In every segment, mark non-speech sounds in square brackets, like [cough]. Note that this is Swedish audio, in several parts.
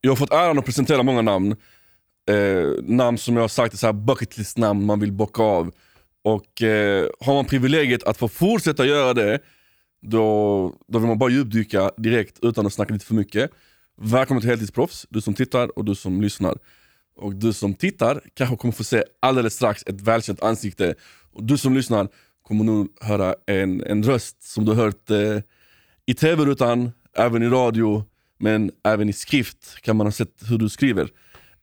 Jag har fått äran att presentera många namn. Eh, namn som jag har sagt är så här bucket list namn man vill bocka av. Och eh, har man privilegiet att få fortsätta göra det, då, då vill man bara djupdyka direkt utan att snacka lite för mycket. Välkommen till Heltidsproffs, du som tittar och du som lyssnar. Och du som tittar kanske kommer få se alldeles strax ett välkänt ansikte. Och du som lyssnar kommer nog höra en, en röst som du har hört eh, i tv-rutan, även i radio, men även i skrift kan man ha sett hur du skriver.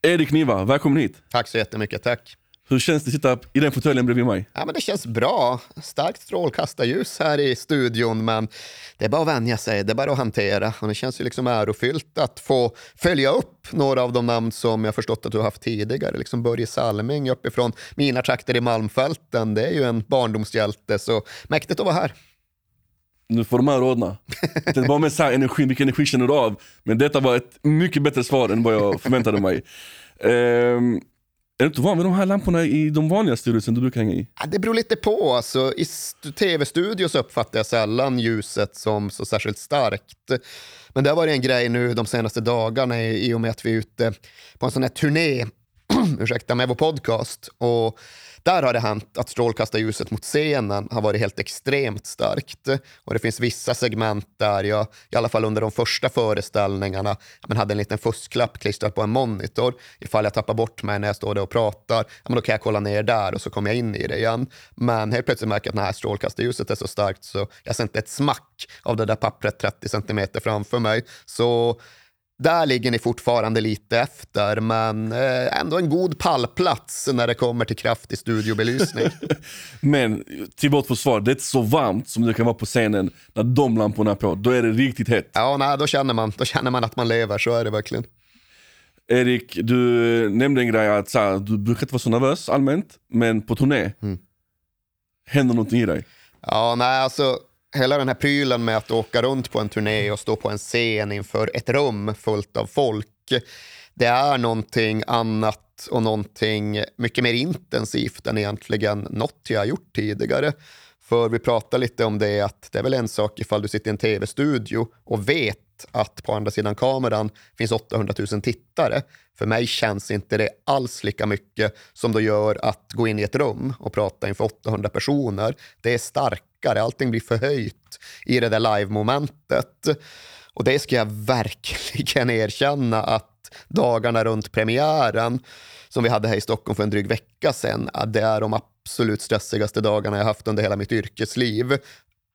Erik Niva, välkommen hit. Tack så jättemycket, tack. Hur känns det att sitta i den fåtöljen bredvid mig? Ja, men det känns bra. Starkt strålkastarljus här i studion, men det är bara att vänja sig, det är bara att hantera. Och det känns ju liksom ärofyllt att få följa upp några av de namn som jag förstått att du har haft tidigare. Liksom Börje Salming uppifrån mina trakter i Malmfälten. Det är ju en barndomshjälte, så mäktigt att vara här. Nu får de här rodna. [laughs] Det var med så här energi, vilken energi känner du av? Men detta var ett mycket bättre svar än vad jag förväntade mig. Um, [laughs] är du inte van vid de här lamporna i de vanliga studiosen du brukar hänga i? Ja, det beror lite på. Alltså, I tv-studios uppfattar jag sällan ljuset som så särskilt starkt. Men det har varit en grej nu de senaste dagarna i och med att vi är ute på en sån här turné [clears throat] ursäkta, med vår podcast. Och där har det hänt att strålkastarljuset mot scenen har varit helt extremt starkt. Och det finns vissa segment där jag, i alla fall under de första föreställningarna, men hade en liten fusklapp klistrad på en monitor. Ifall jag tappar bort mig när jag står där och pratar, men då kan jag kolla ner där och så kommer jag in i det igen. Men helt plötsligt märker jag att det strålkastarljuset är så starkt så jag ser inte ett smack av det där pappret 30 centimeter framför mig. Så där ligger ni fortfarande lite efter, men eh, ändå en god pallplats när det kommer till kraftig studiobelysning. [laughs] men till vårt försvar, det är inte så varmt som det kan vara på scenen när de lamporna är på. Då är det riktigt hett. Ja, nej, då, känner man, då känner man att man lever, så är det verkligen. Erik, du nämnde en grej att så här, du brukar inte vara så nervös allmänt, men på turné, mm. händer någonting i dig? Ja, nej, alltså hela den här prylen med att åka runt på en turné och stå på en scen inför ett rum fullt av folk, det är någonting annat och någonting mycket mer intensivt än egentligen något jag har gjort tidigare. För vi pratar lite om det att det är väl en sak ifall du sitter i en tv-studio och vet att på andra sidan kameran finns 800 000 tittare. För mig känns inte det alls lika mycket som det gör att gå in i ett rum och prata inför 800 personer. Det är starkare, allting blir förhöjt i det där live-momentet. Och det ska jag [laughs] verkligen erkänna att dagarna runt premiären som vi hade här i Stockholm för en dryg vecka sedan, det är de absolut stressigaste dagarna jag haft under hela mitt yrkesliv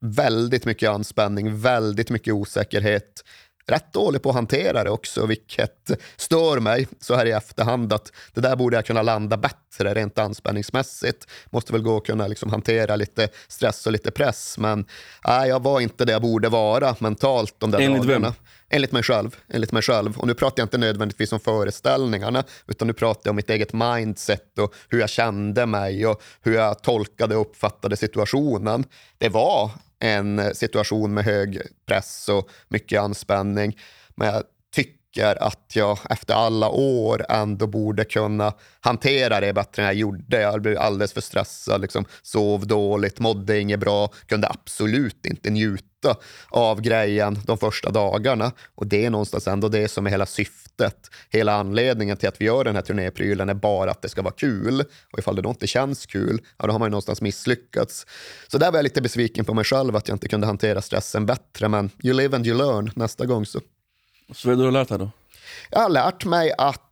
väldigt mycket anspänning, väldigt mycket osäkerhet. Rätt dålig på att hantera det också, vilket stör mig så här i efterhand. att Det där borde jag kunna landa bättre rent anspänningsmässigt. Måste väl gå att kunna liksom hantera lite stress och lite press. Men nej, jag var inte det jag borde vara mentalt de där Enligt dagarna. Vem? Enligt mig själv. Enligt mig själv. Och nu pratar jag inte nödvändigtvis om föreställningarna, utan nu pratar jag om mitt eget mindset och hur jag kände mig och hur jag tolkade och uppfattade situationen. Det var en eh, situation med hög press och mycket anspänning. Men jag tycker att jag efter alla år ändå borde kunna hantera det bättre än jag gjorde. Jag blev alldeles för stressad, liksom, sov dåligt, mådde inget bra, kunde absolut inte njuta av grejen de första dagarna. Och det är någonstans ändå det som är hela syftet. Hela anledningen till att vi gör den här turnéprylen är bara att det ska vara kul. Och ifall det då inte känns kul, ja, då har man ju någonstans misslyckats. Så där var jag lite besviken på mig själv att jag inte kunde hantera stressen bättre. Men you live and you learn. Nästa gång så. Så vad det du har lärt dig då? Jag har lärt mig att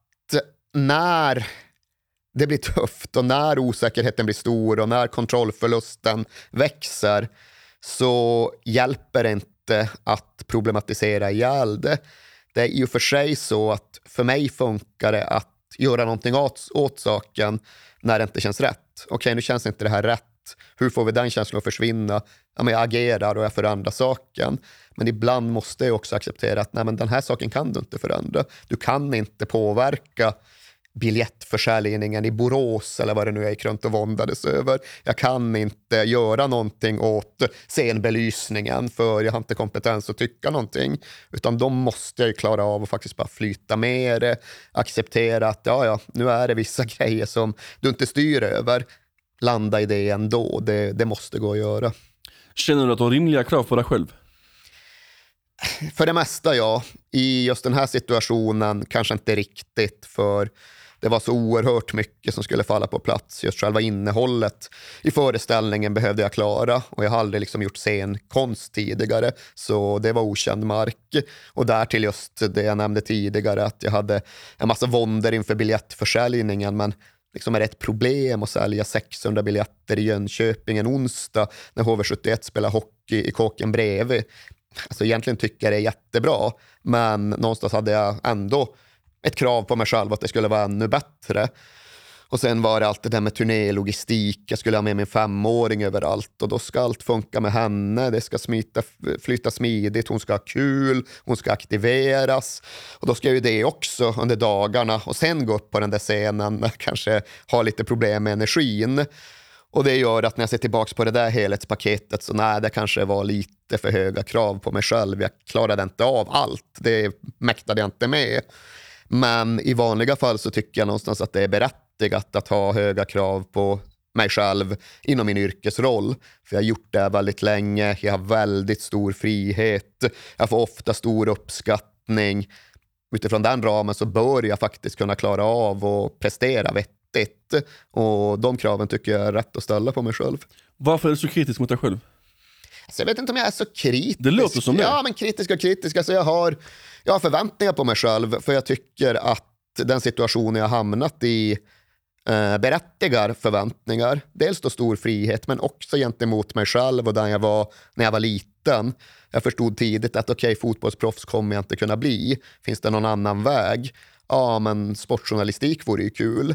när det blir tufft och när osäkerheten blir stor och när kontrollförlusten växer så hjälper det inte att problematisera ihjäl det. Det är i och för sig så att för mig funkar det att göra någonting åt, åt saken när det inte känns rätt. Okej, okay, nu känns inte det här rätt. Hur får vi den känslan att försvinna? Ja, men jag agerar och jag förändrar saken. Men ibland måste jag också acceptera att nej, men den här saken kan du inte förändra. Du kan inte påverka biljettförsäljningen i Borås eller vad det nu är jag gick runt och våndades över. Jag kan inte göra någonting åt scenbelysningen för jag har inte kompetens att tycka någonting. Utan de måste jag klara av och faktiskt bara flyta med det, acceptera att ja, ja, nu är det vissa [laughs] grejer som du inte styr över. Landa i det ändå, det, det måste gå att göra. Känner du att du har rimliga krav på dig själv? För det mesta ja. I just den här situationen kanske inte riktigt. För det var så oerhört mycket som skulle falla på plats. Just själva innehållet i föreställningen behövde jag klara och jag har aldrig liksom gjort scenkonst tidigare, så det var okänd mark. Och därtill just det jag nämnde tidigare, att jag hade en massa våndor inför biljettförsäljningen, men liksom är det ett problem att sälja 600 biljetter i Jönköping en onsdag när HV71 spelar hockey i kåken bredvid? Alltså egentligen tycker jag det är jättebra, men någonstans hade jag ändå ett krav på mig själv att det skulle vara ännu bättre. Och sen var det allt det där med turnélogistik, jag skulle ha med min femåring överallt och då ska allt funka med henne, det ska smita, flytta smidigt, hon ska ha kul, hon ska aktiveras. Och då ska jag ju det också under dagarna och sen gå upp på den där scenen när kanske har lite problem med energin. Och det gör att när jag ser tillbaka på det där helhetspaketet så nej, det kanske var lite för höga krav på mig själv. Jag klarade inte av allt, det mäktade jag inte med. Men i vanliga fall så tycker jag någonstans att det är berättat berättigat att ha höga krav på mig själv inom min yrkesroll. För jag har gjort det väldigt länge, jag har väldigt stor frihet, jag får ofta stor uppskattning. Utifrån den ramen så bör jag faktiskt kunna klara av att prestera vettigt. Och de kraven tycker jag är rätt att ställa på mig själv. Varför är du så kritisk mot dig själv? Så jag vet inte om jag är så kritisk. Det låter som det. Ja, men kritisk och kritisk. Alltså jag, har, jag har förväntningar på mig själv för jag tycker att den situation jag hamnat i eh, berättigar förväntningar. Dels då stor frihet, men också gentemot mig själv och den jag var när jag var liten. Jag förstod tidigt att okej, okay, fotbollsproffs kommer jag inte kunna bli. Finns det någon annan väg? Ja, men sportjournalistik vore ju kul.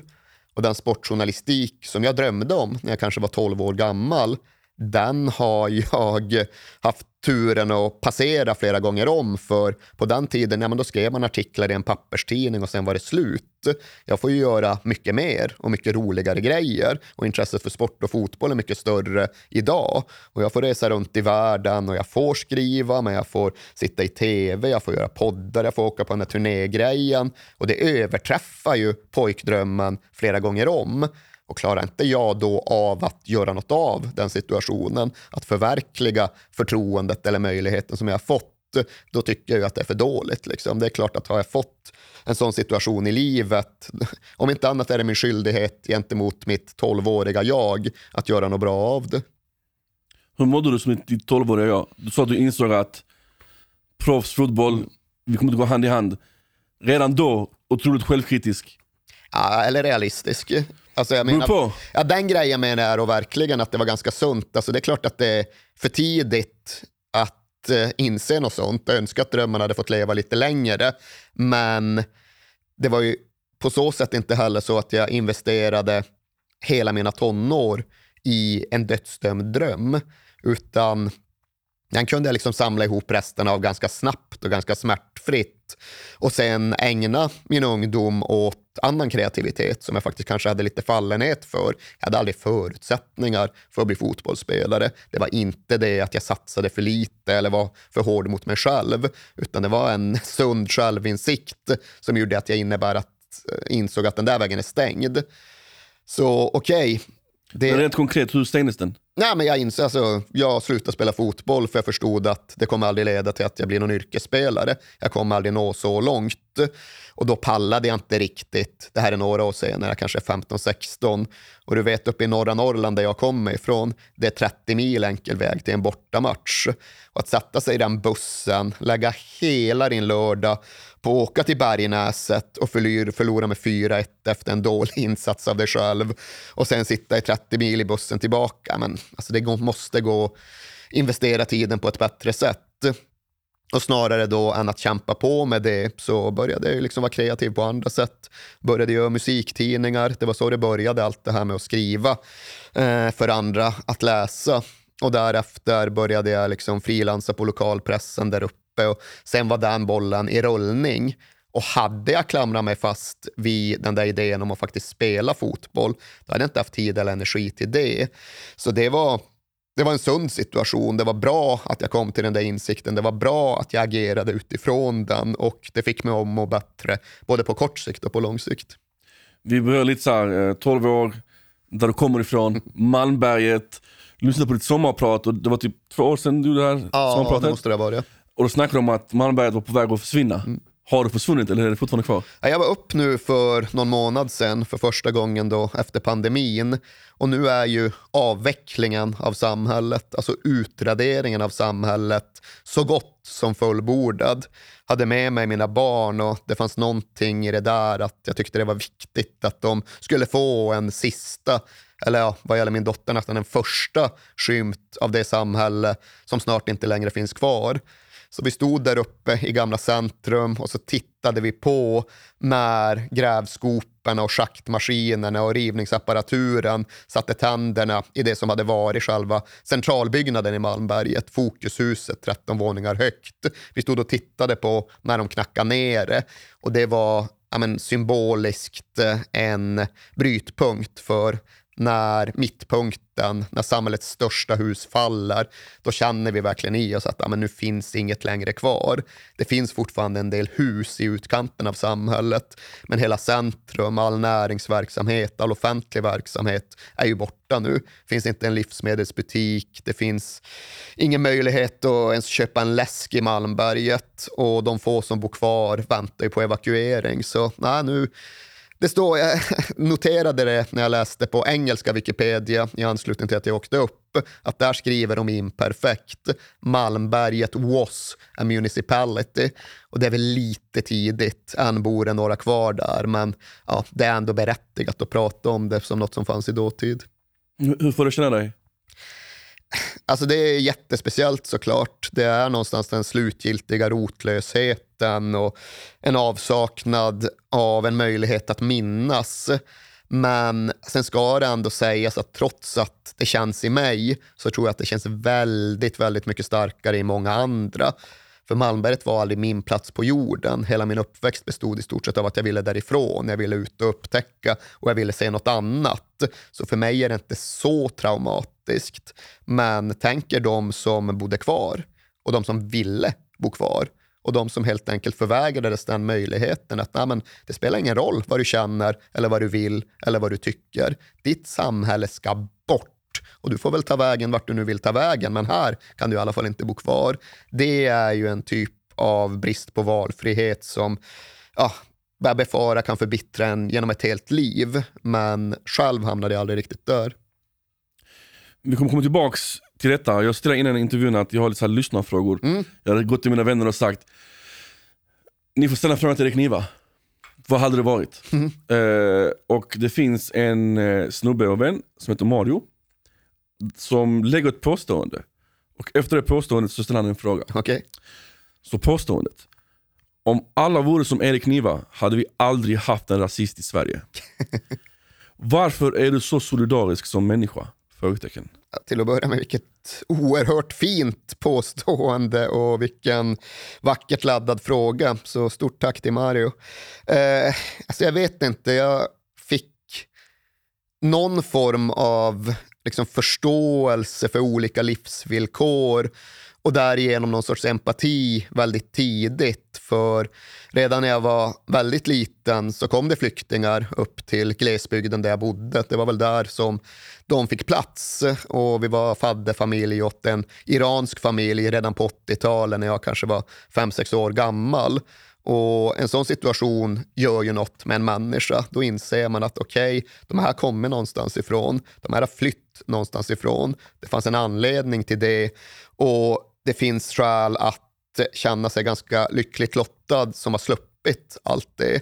Och den sportjournalistik som jag drömde om när jag kanske var 12 år gammal, den har jag haft turen att passera flera gånger om. För på den tiden ja, men då skrev man artiklar i en papperstidning och sen var det slut. Jag får ju göra mycket mer och mycket roligare grejer. Och intresset för sport och fotboll är mycket större idag. Och jag får resa runt i världen och jag får skriva, men jag får sitta i tv, jag får göra poddar, jag får åka på den här turnégrejen. Och det överträffar ju pojkdrömmen flera gånger om. Och klarar inte jag då av att göra något av den situationen, att förverkliga förtroendet eller möjligheten som jag har fått, då tycker jag att det är för dåligt. Liksom. Det är klart att har jag fått en sån situation i livet, [laughs] om inte annat är det min skyldighet gentemot mitt tolvåriga jag att göra något bra av det. Hur mådde du som ditt tolvåriga jag? Du sa att du insåg att proffsfotboll, vi kommer inte gå hand i hand. Redan då otroligt självkritisk. Ja, eller realistisk. Alltså jag menar, på. Ja, den grejen menar jag och verkligen att det var ganska sunt. Alltså det är klart att det är för tidigt att eh, inse något sånt. Jag önskar att drömmarna hade fått leva lite längre. Men det var ju på så sätt inte heller så att jag investerade hela mina tonår i en dödsdömd dröm. Utan den kunde jag liksom samla ihop resten av ganska snabbt och ganska smärtfritt. Och sen ägna min ungdom åt annan kreativitet som jag faktiskt kanske hade lite fallenhet för. Jag hade aldrig förutsättningar för att bli fotbollsspelare. Det var inte det att jag satsade för lite eller var för hård mot mig själv, utan det var en [laughs] sund självinsikt som gjorde att jag innebär att, eh, insåg att den där vägen är stängd. Så okej. Okay, det... Men rent konkret, hur stängdes den? Nej, men jag inser, alltså, jag slutade spela fotboll för jag förstod att det kommer aldrig leda till att jag blir någon yrkesspelare. Jag kommer aldrig nå så långt. Och då pallade jag inte riktigt. Det här är några år senare, jag kanske är 15-16. Och du vet uppe i norra Norrland där jag kommer ifrån, det är 30 mil enkel väg till en bortamatch. Och att sätta sig i den bussen, lägga hela din lördag på att åka till Bergnäset och förlora med 4-1 efter en dålig insats av dig själv och sen sitta i 30 mil i bussen tillbaka. Men alltså det måste gå att investera tiden på ett bättre sätt. Och snarare då än att kämpa på med det så började jag liksom vara kreativ på andra sätt. Började göra musiktidningar, det var så det började allt det här med att skriva eh, för andra att läsa. Och därefter började jag liksom frilansa på lokalpressen där uppe och sen var den bollen i rullning. Och hade jag klamrat mig fast vid den där idén om att faktiskt spela fotboll, då hade jag inte haft tid eller energi till det. Så det var det var en sund situation. Det var bra att jag kom till den där insikten. Det var bra att jag agerade utifrån den och det fick mig att må bättre, både på kort sikt och på lång sikt. Vi börjar lite så här, 12 eh, år, där du kommer ifrån, [laughs] Malmberget, lyssnade på ditt sommarprat och det var typ två år sedan du gjorde det här ja, sommarpratet. det måste det ha varit. Och då snackade de om att Malmberget var på väg att försvinna. Mm. Har det försvunnit eller är det fortfarande kvar? Ja, Jag var upp nu för någon månad sedan för första gången då efter pandemin. Och nu är ju avvecklingen av samhället, alltså utraderingen av samhället, så gott som fullbordad. Hade med mig mina barn och det fanns någonting i det där att jag tyckte det var viktigt att de skulle få en sista, eller ja, vad gäller min dotter nästan en första skymt av det samhälle som snart inte längre finns kvar. Så vi stod där uppe i gamla centrum och så tittade vi på när grävskoporna och schaktmaskinerna och rivningsapparaturen satte tänderna i det som hade varit själva centralbyggnaden i Malmberget, Fokushuset 13 våningar högt. Vi stod och tittade på när de knackade ner det och det var ja, men, symboliskt eh, en brytpunkt för när mittpunkten, när samhällets största hus faller, då känner vi verkligen i oss att ja, men nu finns inget längre kvar. Det finns fortfarande en del hus i utkanten av samhället, men hela centrum, all näringsverksamhet, all offentlig verksamhet är ju borta nu. Det finns inte en livsmedelsbutik, det finns ingen möjlighet att ens köpa en läsk i Malmberget och de få som bor kvar väntar ju på evakuering. Så nej, nu det står, jag [laughs] noterade det när jag läste på engelska Wikipedia i anslutning till att jag åkte upp, att där skriver de imperfekt. Malmberget was a municipality. Och det är väl lite tidigt, än bor det några kvar där, men ja, det är ändå berättigat att prata om det som något som fanns i dåtid. Hur får du känna dig? Alltså det är jättespeciellt såklart. Det är någonstans den slutgiltiga rotlösheten och en avsaknad av en möjlighet att minnas. Men sen ska det ändå sägas att trots att det känns i mig så tror jag att det känns väldigt, väldigt mycket starkare i många andra. För Malmberget var aldrig min plats på jorden. Hela min uppväxt bestod i stort sett av att jag ville därifrån. Jag ville ut och upptäcka och jag ville se något annat. Så för mig är det inte så traumatiskt. Men tänker de som bodde kvar och de som ville bo kvar och de som helt enkelt förvägrades den möjligheten att nej, men det spelar ingen roll vad du känner eller vad du vill eller vad du tycker. Ditt samhälle ska bort och du får väl ta vägen vart du nu vill ta vägen, men här kan du i alla fall inte bo kvar. Det är ju en typ av brist på valfrihet som ja, bär befara kan förbittra en genom ett helt liv, men själv hamnade jag aldrig riktigt där. Vi kommer komma tillbaks till detta. Jag ställde innan intervjun att jag har lite så här lyssnarfrågor. Mm. Jag hade gått till mina vänner och sagt, ni får ställa frågan till Erik Niva. Vad hade det varit? Mm. Eh, och det finns en eh, snubbe och vän som heter Mario. Som lägger ett påstående. Och efter det påståendet så ställer han en fråga. Okej? Så påståendet. Om alla vore som Erik Niva hade vi aldrig haft en rasist i Sverige. [laughs] Varför är du så solidarisk som människa? Frågetecken. Till att börja med, vilket oerhört fint påstående och vilken vackert laddad fråga. Så stort tack till Mario. Eh, alltså jag vet inte, jag fick någon form av liksom förståelse för olika livsvillkor och därigenom någon sorts empati väldigt tidigt. För redan när jag var väldigt liten så kom det flyktingar upp till glesbygden där jag bodde. Det var väl där som de fick plats och vi var fadderfamilj åt en iransk familj redan på 80-talet när jag kanske var 5-6 år gammal. Och En sån situation gör ju något med en människa. Då inser man att okej, okay, de här kommer någonstans ifrån. De här har flytt någonstans ifrån. Det fanns en anledning till det och det finns skäl att känna sig ganska lyckligt lottad som har sluppit allt det.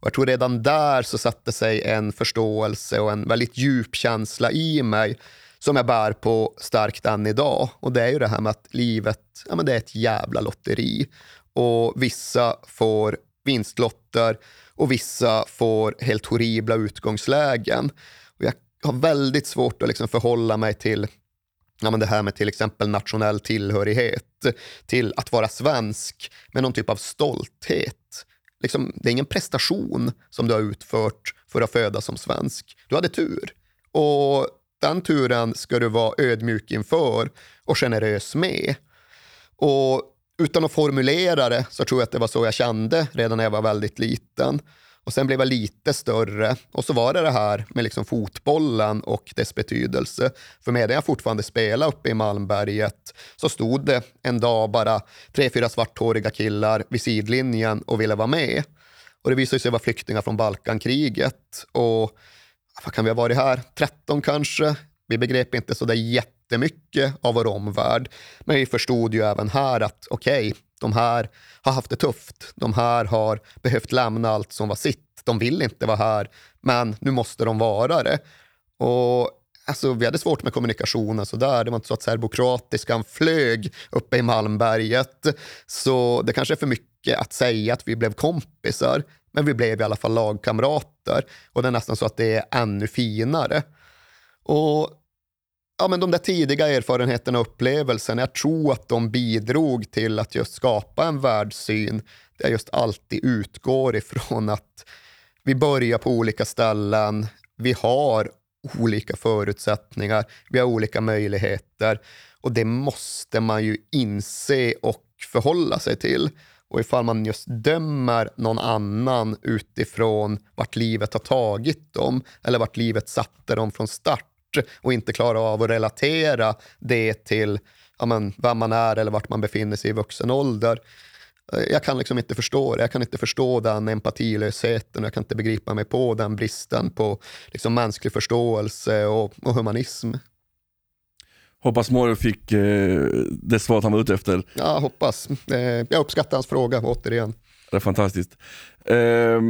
Och jag tror redan där så satte sig en förståelse och en väldigt djup känsla i mig som jag bär på starkt än idag. Och det är ju det här med att livet ja, men det är ett jävla lotteri. Och vissa får vinstlotter och vissa får helt horribla utgångslägen. Och jag har väldigt svårt att liksom förhålla mig till ja, men det här med till exempel nationell tillhörighet, till att vara svensk med någon typ av stolthet. Liksom, det är ingen prestation som du har utfört för att födas som svensk. Du hade tur. Och den turen ska du vara ödmjuk inför och generös med. Och utan att formulera det så tror jag att det var så jag kände redan när jag var väldigt liten. Och sen blev jag lite större och så var det det här med liksom fotbollen och dess betydelse. För medan jag fortfarande spelade uppe i Malmberget så stod det en dag bara tre, fyra svarthåriga killar vid sidlinjen och ville vara med. Och det visade sig vara flyktingar från Balkankriget. Och vad kan vi ha varit här? 13 kanske? Vi begrep inte så där jättemycket av vår omvärld, men vi förstod ju även här att okej, okay, de här har haft det tufft. De här har behövt lämna allt som var sitt. De vill inte vara här, men nu måste de vara det. Och Alltså, vi hade svårt med kommunikationen. Så där. Det var inte så att serbokroatiskan flög uppe i Malmberget. Så det kanske är för mycket att säga att vi blev kompisar. Men vi blev i alla fall lagkamrater. Och det är nästan så att det är ännu finare. Och ja, men de där tidiga erfarenheterna och upplevelserna, jag tror att de bidrog till att just skapa en världssyn där jag just alltid utgår ifrån att vi börjar på olika ställen, vi har olika förutsättningar, vi har olika möjligheter och det måste man ju inse och förhålla sig till. Och ifall man just dömer någon annan utifrån vart livet har tagit dem eller vart livet satte dem från start och inte klarar av att relatera det till ja, men, vem man är eller vart man befinner sig i vuxen ålder. Eh, jag kan liksom inte förstå det. Jag kan inte förstå den empatilösheten. Jag kan inte begripa mig på den bristen på liksom, mänsklig förståelse och, och humanism. Hoppas Mårel fick eh, det svaret han var ute efter. Ja, hoppas. Eh, jag uppskattar hans fråga återigen. Det är fantastiskt. Eh,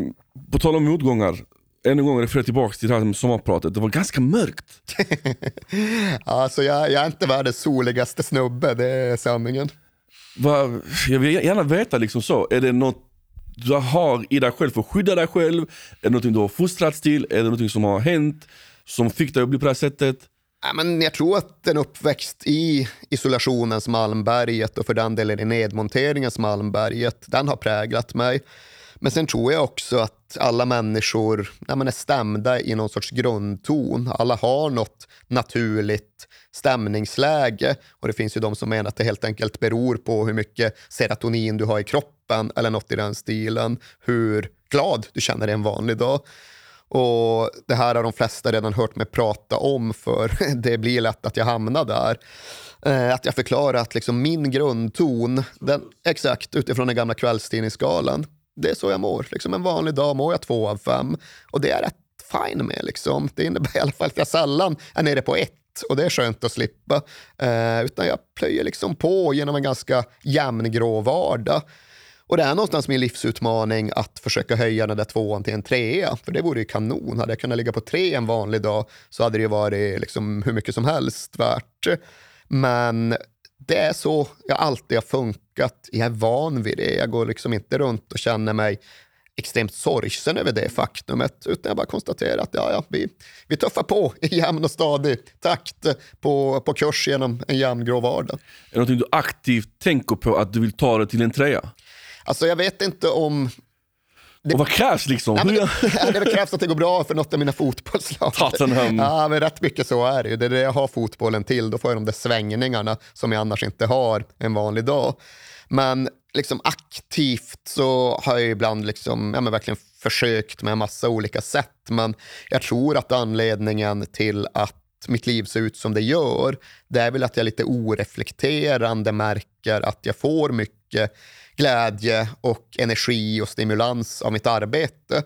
på tal om motgångar, än en gång referera tillbaka till det här med sommarpratet. Det var ganska mörkt. [laughs] alltså jag, jag är inte världens soligaste snubbe, det är sanningen. Va, jag vill gärna veta, liksom så. är det något du har i dig själv för att skydda dig själv? Är det något du har fostrats till? Är det något som har hänt som fick dig att bli på det här sättet? Ja, men jag tror att en uppväxt i isolationens Malmberget och för den delen i nedmonteringens Malmberget, den har präglat mig. Men sen tror jag också att alla människor ja, är stämda i någon sorts grundton. Alla har något naturligt stämningsläge och det finns ju de som menar att det helt enkelt beror på hur mycket serotonin du har i kroppen eller något i den stilen. Hur glad du känner dig en vanlig dag. Och Det här har de flesta redan hört mig prata om för [laughs] det blir lätt att jag hamnar där. Eh, att jag förklarar att liksom min grundton, den, exakt utifrån den gamla kvällstidningsskalan, det är så jag mår. Liksom en vanlig dag mår jag två av fem och det är rätt fine med. Liksom. Det innebär i alla fall att jag sällan är nere på ett och det är skönt att slippa. Eh, utan jag plöjer liksom på genom en ganska jämngrå vardag. Och det är någonstans min livsutmaning att försöka höja den där tvåan till en trea. För det vore ju kanon. Hade jag kunnat ligga på tre en vanlig dag så hade det ju varit liksom hur mycket som helst värt. Men det är så jag alltid har funkat. Jag är van vid det. Jag går liksom inte runt och känner mig extremt sorgsen över det faktumet, utan jag bara konstaterar att ja, ja, vi, vi tuffar på i jämn och stadig takt på, på kurs genom en jämngrå vardag. Är det något du aktivt tänker på att du vill ta det till en trea? Alltså jag vet inte om det, och vad krävs liksom? Ja, det, [laughs] [laughs] det krävs att det går bra för något av mina fotbollslag. Tottenham. Ja, men rätt mycket så är det ju. Det är det jag har fotbollen till. Då får jag de där svängningarna som jag annars inte har en vanlig dag. Men liksom aktivt så har jag ibland liksom, ja, men verkligen försökt med en massa olika sätt. Men jag tror att anledningen till att mitt liv ser ut som det gör, det är väl att jag lite oreflekterande märker att jag får mycket glädje och energi och stimulans av mitt arbete.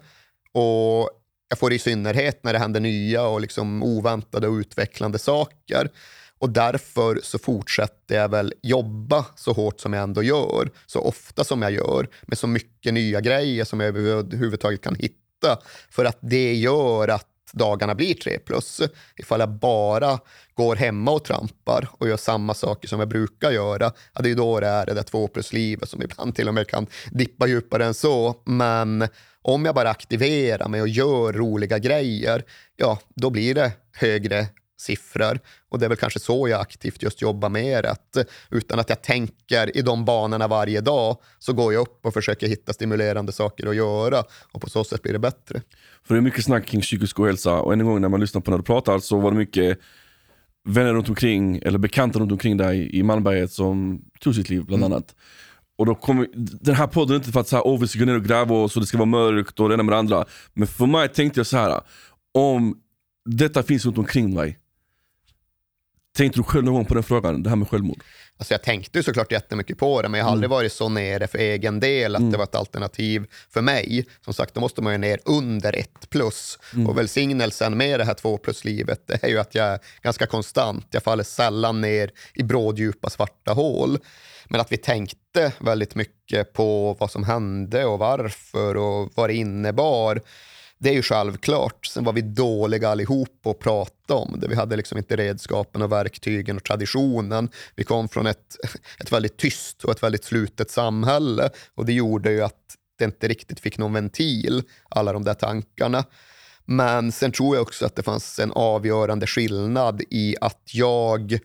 Och jag får det i synnerhet när det händer nya och liksom oväntade och utvecklande saker. Och därför så fortsätter jag väl jobba så hårt som jag ändå gör, så ofta som jag gör, med så mycket nya grejer som jag överhuvudtaget kan hitta. För att det gör att dagarna blir tre plus. Ifall jag bara går hemma och trampar och gör samma saker som jag brukar göra, ja, det är då det är det där två plus-livet som ibland till och med kan dippa djupare än så. Men om jag bara aktiverar mig och gör roliga grejer, ja, då blir det högre siffror. Och det är väl kanske så jag aktivt just jobbar med det. Utan att jag tänker i de banorna varje dag så går jag upp och försöker hitta stimulerande saker att göra och på så sätt blir det bättre. För det är mycket snack kring psykisk ohälsa och en gång när man lyssnar på när du pratar så var det mycket vänner runt omkring eller bekanta runt omkring dig i Malmberget som tog sitt liv bland mm. annat. Och då kommer, den här podden är inte för att så här, oh, vi ska gå ner och gräva och det ska vara mörkt och det ena med det andra. Men för mig tänkte jag så här. om detta finns runt omkring mig, tänkte du själv någon gång på den frågan, det här med självmord? Alltså jag tänkte såklart jättemycket på det, men jag har aldrig Mm. varit så nere för egen del att det var ett alternativ för mig. Som sagt, då måste man ju ner under ett plus. Mm. Och välsignelsen med det här två plus-livet är ju att jag är ganska konstant. Jag faller sällan ner i bråddjupa svarta hål. Men att vi tänkte väldigt mycket på vad som hände och varför och vad det innebar. Det är ju självklart. Sen var vi dåliga allihop på att prata om det. Vi hade liksom inte redskapen och verktygen och traditionen. Vi kom från ett, ett väldigt tyst och ett väldigt slutet samhälle och det gjorde ju att det inte riktigt fick någon ventil, alla de där tankarna. Men sen tror jag också att det fanns en avgörande skillnad i att jag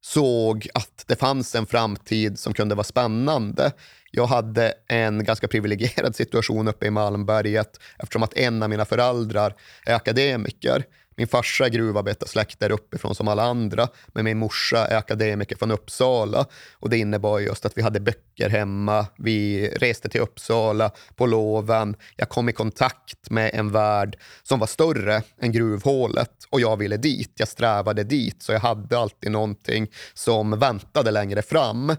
såg att det fanns en framtid som kunde vara spännande. Jag hade en ganska privilegierad situation uppe i Malmberget eftersom att en av mina föräldrar är akademiker. Min farsa är gruvarbetarsläkt där uppifrån som alla andra, men min morsa är akademiker från Uppsala. Och Det innebar just att vi hade böcker hemma, vi reste till Uppsala på loven. Jag kom i kontakt med en värld som var större än gruvhålet och jag ville dit. Jag strävade dit, så jag hade alltid någonting som väntade längre fram.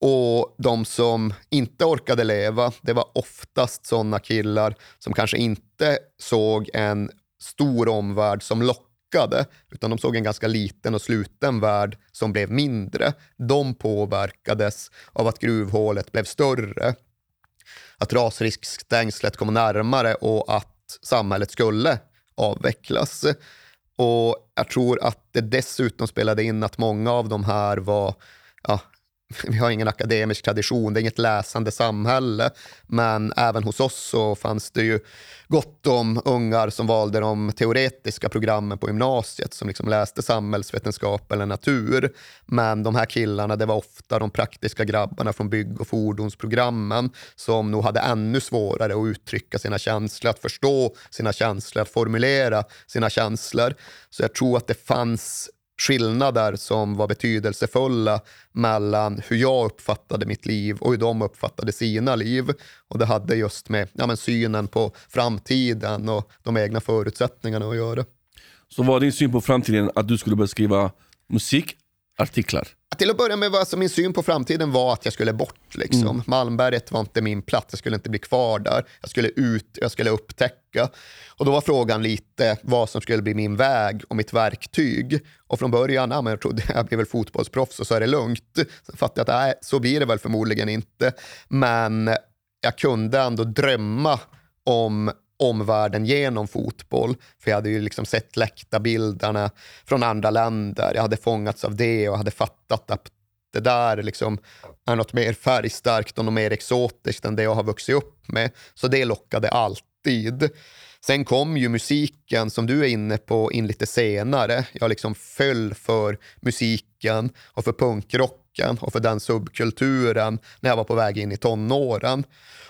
Och de som inte orkade leva, det var oftast sådana killar som kanske inte såg en stor omvärld som lockade, utan de såg en ganska liten och sluten värld som blev mindre. De påverkades av att gruvhålet blev större, att rasriskstängslet kom närmare och att samhället skulle avvecklas. Och jag tror att det dessutom spelade in att många av de här var ja, [laughs] vi har ingen akademisk tradition, det är inget läsande samhälle. Men även hos oss så fanns det ju gott om ungar som valde de teoretiska programmen på gymnasiet som liksom läste samhällsvetenskap eller natur. Men de här killarna, det var ofta de praktiska grabbarna från bygg och fordonsprogrammen som nog hade ännu svårare att uttrycka sina känslor, att förstå sina känslor, att formulera sina känslor. Så jag tror att det fanns skillnader som var betydelsefulla mellan hur jag uppfattade mitt liv och hur de uppfattade sina liv. Och Det hade just med ja, men synen på framtiden och de egna förutsättningarna att göra. Så var din syn på framtiden att du skulle börja skriva musikartiklar? Till att börja med var alltså min syn på framtiden var att jag skulle bort. Liksom. Malmberget var inte min plats, jag skulle inte bli kvar där. Jag skulle ut, jag skulle upptäcka. Och då var frågan lite vad som skulle bli min väg och mitt verktyg. Och från början, ja, men jag trodde jag blev väl fotbollsproffs och så är det lugnt. Sen fattade jag att nej, så blir det väl förmodligen inte. Men jag kunde ändå drömma om omvärlden genom fotboll. För jag hade ju liksom sett läktarbilderna från andra länder. Jag hade fångats av det och hade fattat att det där liksom är något mer färgstarkt och något mer exotiskt än det jag har vuxit upp med. Så det lockade alltid. Sen kom ju musiken som du är inne på in lite senare. Jag liksom föll för musiken och för musiken och för den subkulturen när jag var på väg in i tonåren.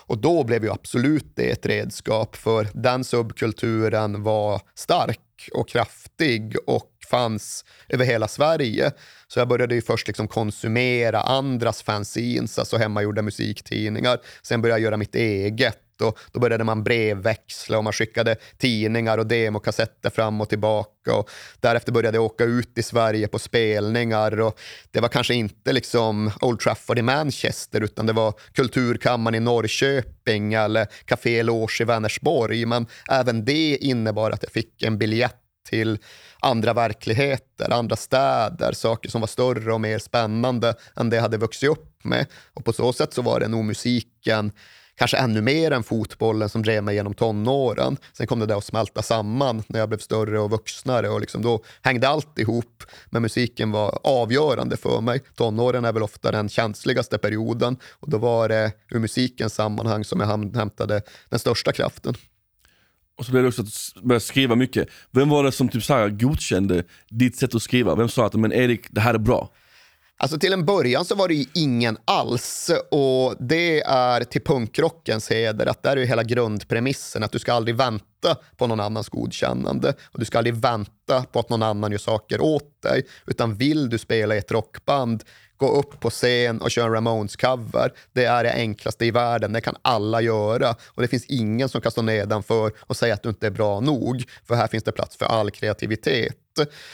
Och då blev ju absolut det ett redskap för den subkulturen var stark och kraftig och fanns över hela Sverige. Så jag började ju först liksom konsumera andras fanzines, alltså hemmagjorda musiktidningar. Sen började jag göra mitt eget och då började man brevväxla och man skickade tidningar och demokassetter fram och tillbaka. Och därefter började jag åka ut i Sverige på spelningar. Och det var kanske inte liksom Old Trafford i Manchester utan det var Kulturkammaren i Norrköping eller Café Loge i Vänersborg. Men även det innebar att jag fick en biljett till andra verkligheter, andra städer, saker som var större och mer spännande än det jag hade vuxit upp med. Och på så sätt så var det nog musiken kanske ännu mer än fotbollen som drev mig genom tonåren. Sen kom det där att smälta samman när jag blev större och vuxnare och liksom då hängde allt ihop. Men musiken var avgörande för mig. Tonåren är väl ofta den känsligaste perioden och då var det ur musikens sammanhang som jag hämtade den största kraften. Och så blev det också att börja skriva mycket. Vem var det som typ så här godkände ditt sätt att skriva? Vem sa att men Erik, det här är bra? Alltså till en början så var det ju ingen alls och det är till punkrockens heder att där är ju hela grundpremissen att du ska aldrig vänta på någon annans godkännande och du ska aldrig vänta på att någon annan gör saker åt dig. Utan vill du spela i ett rockband, gå upp på scen och köra en Ramones-cover. Det är det enklaste i världen. Det kan alla göra. Och det finns ingen som kan stå nedanför och säga att du inte är bra nog. För här finns det plats för all kreativitet.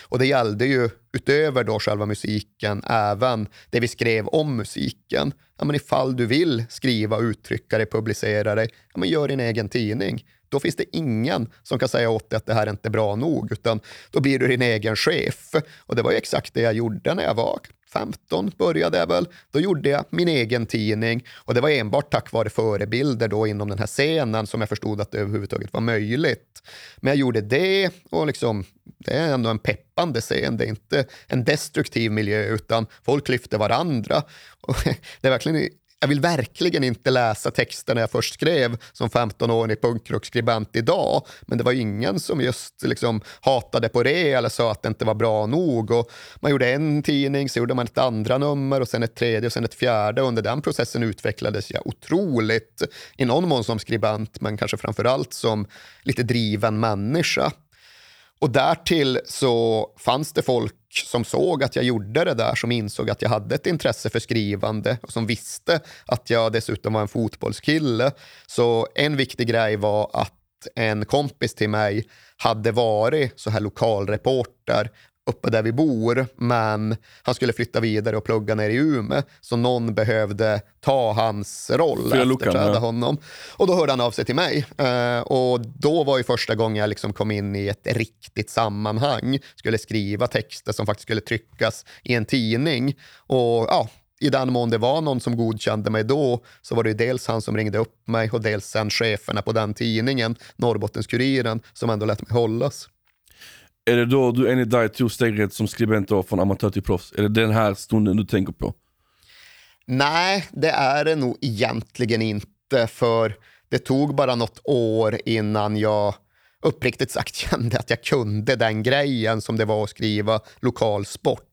Och det gällde ju utöver då själva musiken även det vi skrev om musiken. Ja, men ifall du vill skriva, uttrycka dig, publicera dig, ja, men gör din egen tidning. Då finns det ingen som kan säga åt dig att det här är inte bra nog, utan då blir du din egen chef. Och det var exakt det jag gjorde när jag var 15 började jag väl. Då gjorde jag min egen tidning och det var enbart tack vare förebilder då inom den här scenen som jag förstod att det överhuvudtaget var möjligt. Men jag gjorde det och liksom, det är ändå en peppande scen. Det är inte en destruktiv miljö utan folk lyfter varandra. Och [laughs] det är verkligen jag vill verkligen inte läsa texterna jag först skrev som 15-årig punkrockskribent idag. Men det var ingen som just liksom hatade på det eller sa att det inte var bra nog. Och man gjorde en tidning, så gjorde man ett andra nummer och sen ett tredje och sen ett fjärde. Under den processen utvecklades jag otroligt, i någon mån som skribent, men kanske framför allt som lite driven människa. Och därtill så fanns det folk som såg att jag gjorde det där, som insåg att jag hade ett intresse för skrivande och som visste att jag dessutom var en fotbollskille. Så en viktig grej var att en kompis till mig hade varit så här lokalreporter uppe där vi bor, men han skulle flytta vidare och plugga ner i Umeå, så någon behövde ta hans roll, Fylla efterträda ja. honom. Och då hörde han av sig till mig. Eh, och då var ju första gången jag liksom kom in i ett riktigt sammanhang, skulle skriva texter som faktiskt skulle tryckas i en tidning. Och ja, i den mån det var någon som godkände mig då så var det ju dels han som ringde upp mig och dels sen cheferna på den tidningen, Norrbottens-Kuriren, som ändå lät mig hållas. Är det då du enligt dig tog steget som skribent då, från amatör till proffs? Är det den här stunden du tänker på? Nej, det är det nog egentligen inte. För det tog bara något år innan jag uppriktigt sagt [laughs] kände att jag kunde den grejen som det var att skriva lokalsport.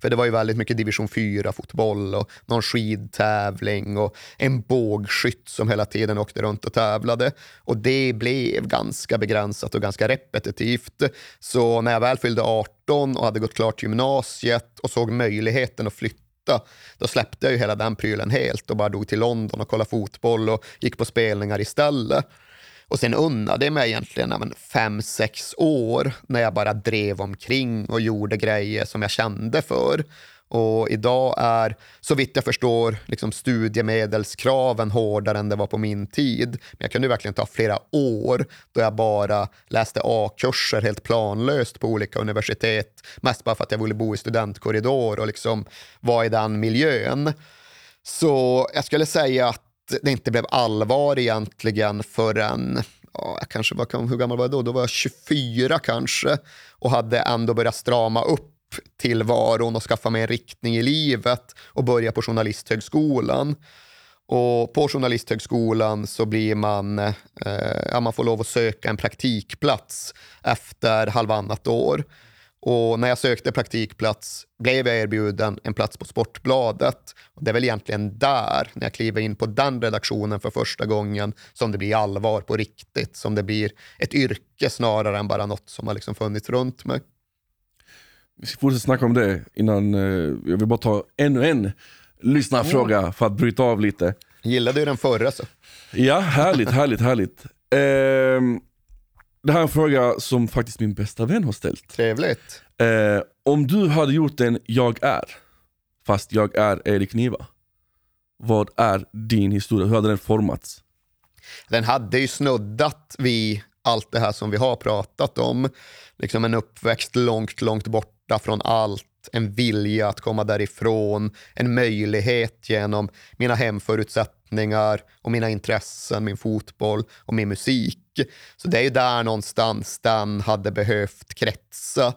För det var ju väldigt mycket division 4-fotboll och någon skidtävling och en bågskytt som hela tiden åkte runt och tävlade. Och det blev ganska begränsat och ganska repetitivt. Så när jag väl fyllde 18 och hade gått klart gymnasiet och såg möjligheten att flytta då släppte jag ju hela den prylen helt och bara dog till London och kollade fotboll och gick på spelningar istället. Och sen unnade jag mig egentligen ja, men fem, sex år när jag bara drev omkring och gjorde grejer som jag kände för. Och idag är, så vitt jag förstår, liksom studiemedelskraven hårdare än det var på min tid. Men jag kunde verkligen ta flera år då jag bara läste A-kurser helt planlöst på olika universitet. Mest bara för att jag ville bo i studentkorridor och liksom vara i den miljön. Så jag skulle säga att det inte blev allvar egentligen förrän, ja, jag kanske var, hur gammal var jag då? Då var jag 24 kanske och hade ändå börjat strama upp tillvaron och skaffa mig en riktning i livet och börja på Journalisthögskolan. Och på Journalisthögskolan så blir man, eh, ja, man får lov att söka en praktikplats efter halvannat år. Och när jag sökte praktikplats blev jag erbjuden en plats på Sportbladet. Och det är väl egentligen där, när jag kliver in på den redaktionen för första gången, som det blir allvar på riktigt. Som det blir ett yrke snarare än bara något som har liksom funnits runt mig. Vi ska fortsätta snacka om det innan, eh, jag vill bara ta ännu en lyssnarfråga Mm. för att bryta av lite. Gillade ju den förra så. Ja, härligt, härligt, härligt. Ehm, det här är en fråga som faktiskt min bästa vän har ställt. Trevligt. Eh, om du hade gjort en Jag är, fast jag är Erik Niva. Vad är din historia? Hur hade den formats? Den hade ju snuddat vid allt det här som vi har pratat om. Liksom en uppväxt långt, långt borta från allt. En vilja att komma därifrån. En möjlighet genom mina hemförutsättningar och mina intressen, min fotboll och min musik. Så det är ju där någonstans den hade behövt kretsa.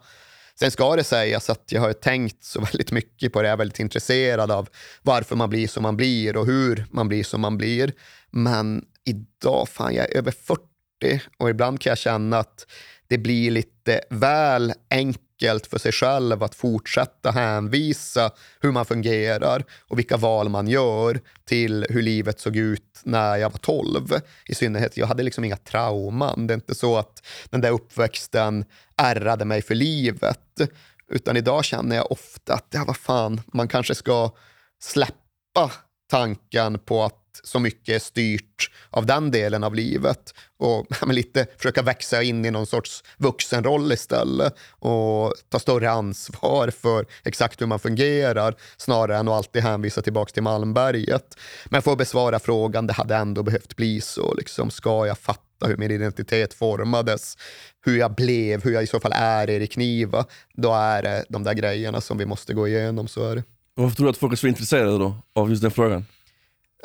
Sen ska det sägas att jag har tänkt så [laughs] väldigt mycket på det. Jag är väldigt intresserad av varför man blir som man blir och hur man blir som man blir. Men idag, fan jag är över 40 och ibland kan jag känna att det blir lite väl enkelt enkelt för sig själv att fortsätta hänvisa hur man fungerar och vilka val man gör till hur livet såg ut när jag var 12. I synnerhet, jag hade liksom inga trauman. Det är inte så att den där uppväxten ärrade mig för livet. Utan idag känner jag ofta att, ja vad fan, man kanske ska släppa tanken på att så mycket är styrt av den delen av livet och [laughs] lite försöka växa in i någon sorts vuxenroll istället och ta större ansvar för exakt hur man fungerar snarare än att alltid hänvisa tillbaka till Malmberget. Men för att besvara frågan, det hade ändå behövt bli så. Liksom, ska jag fatta hur min identitet formades, hur jag blev, hur jag i så fall är Erik Niva, då är det de där grejerna som vi måste gå igenom. Så är det. Varför tror du att folk är så intresserade då, av just den frågan?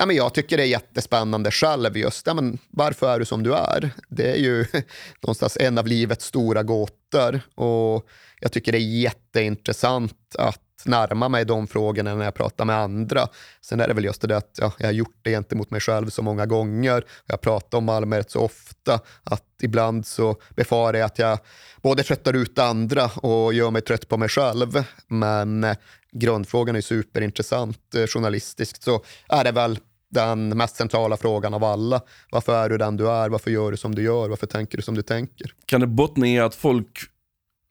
Ja, men jag tycker det är jättespännande själv just, ja, men varför är du som du är? Det är ju [laughs] någonstans en av livets stora gåtor och jag tycker det är jätteintressant att närma mig de frågorna när jag pratar med andra. Sen är det väl just det att ja, jag har gjort det gentemot mig själv så många gånger. Jag pratar om Malmö rätt så ofta att ibland så befarar jag att jag både tröttar ut andra och gör mig trött på mig själv. Men eh, grundfrågan är superintressant. Eh, journalistiskt så är det väl den mest centrala frågan av alla. Varför är du den du är? Varför gör du som du gör? Varför tänker du som du tänker? Kan det bottna i att folk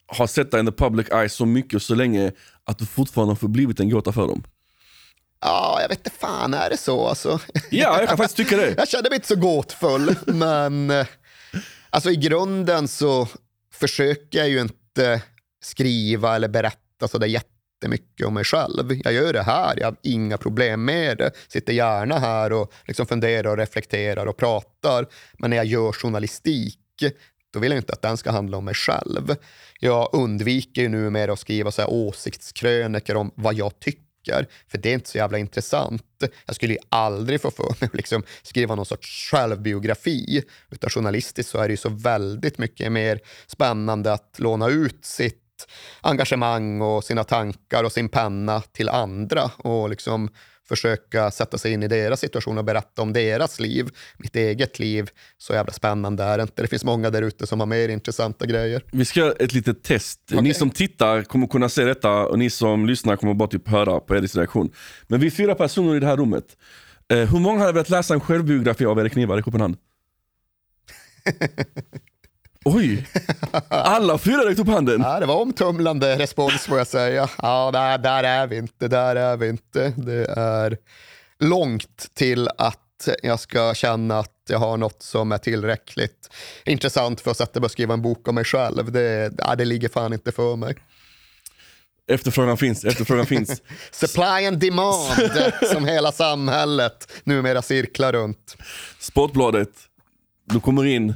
har sett dig in the public eye så mycket och så länge att du fortfarande har förblivit en gåta för dem? Ja, jag vet inte fan, är det så alltså? Ja, jag kan faktiskt tycka det. [laughs] jag känner mig inte så gåtfull, men eh, alltså i grunden så försöker jag ju inte skriva eller berätta så där jättemycket om mig själv. Jag gör det här, jag har inga problem med det. Sitter gärna här och liksom funderar och reflekterar och pratar. Men när jag gör journalistik, då vill jag inte att den ska handla om mig själv. Jag undviker ju numera att skriva så här åsiktskrönikor om vad jag tycker, för det är inte så jävla intressant. Jag skulle ju aldrig få för mig att liksom skriva någon sorts självbiografi, utan journalistiskt så är det ju så väldigt mycket mer spännande att låna ut sitt engagemang och sina tankar och sin penna till andra och liksom försöka sätta sig in i deras situation och berätta om deras liv. Mitt eget liv, så jävla spännande är det inte. Det finns många där ute som har mer intressanta grejer. Vi ska göra ett litet test. Okay. Ni som tittar kommer kunna se detta och ni som lyssnar kommer bara typ höra på Edis reaktion. Men vi är fyra personer i det här rummet. Eh, hur många hade velat läsa en självbiografi av Erik Niva? En hand. [laughs] Oj! Alla fyra räckte upp handen. Ja, det var omtumlande respons får jag säga. Ja, där, där är vi inte, där är vi inte. Det är långt till att jag ska känna att jag har något som är tillräckligt intressant för att sätta mig och skriva en bok om mig själv. Det, ja, det ligger fan inte för mig. Efterfrågan finns, efterfrågan finns. [laughs] Supply and demand, [laughs] som hela samhället numera cirklar runt. Sportbladet, du kommer in,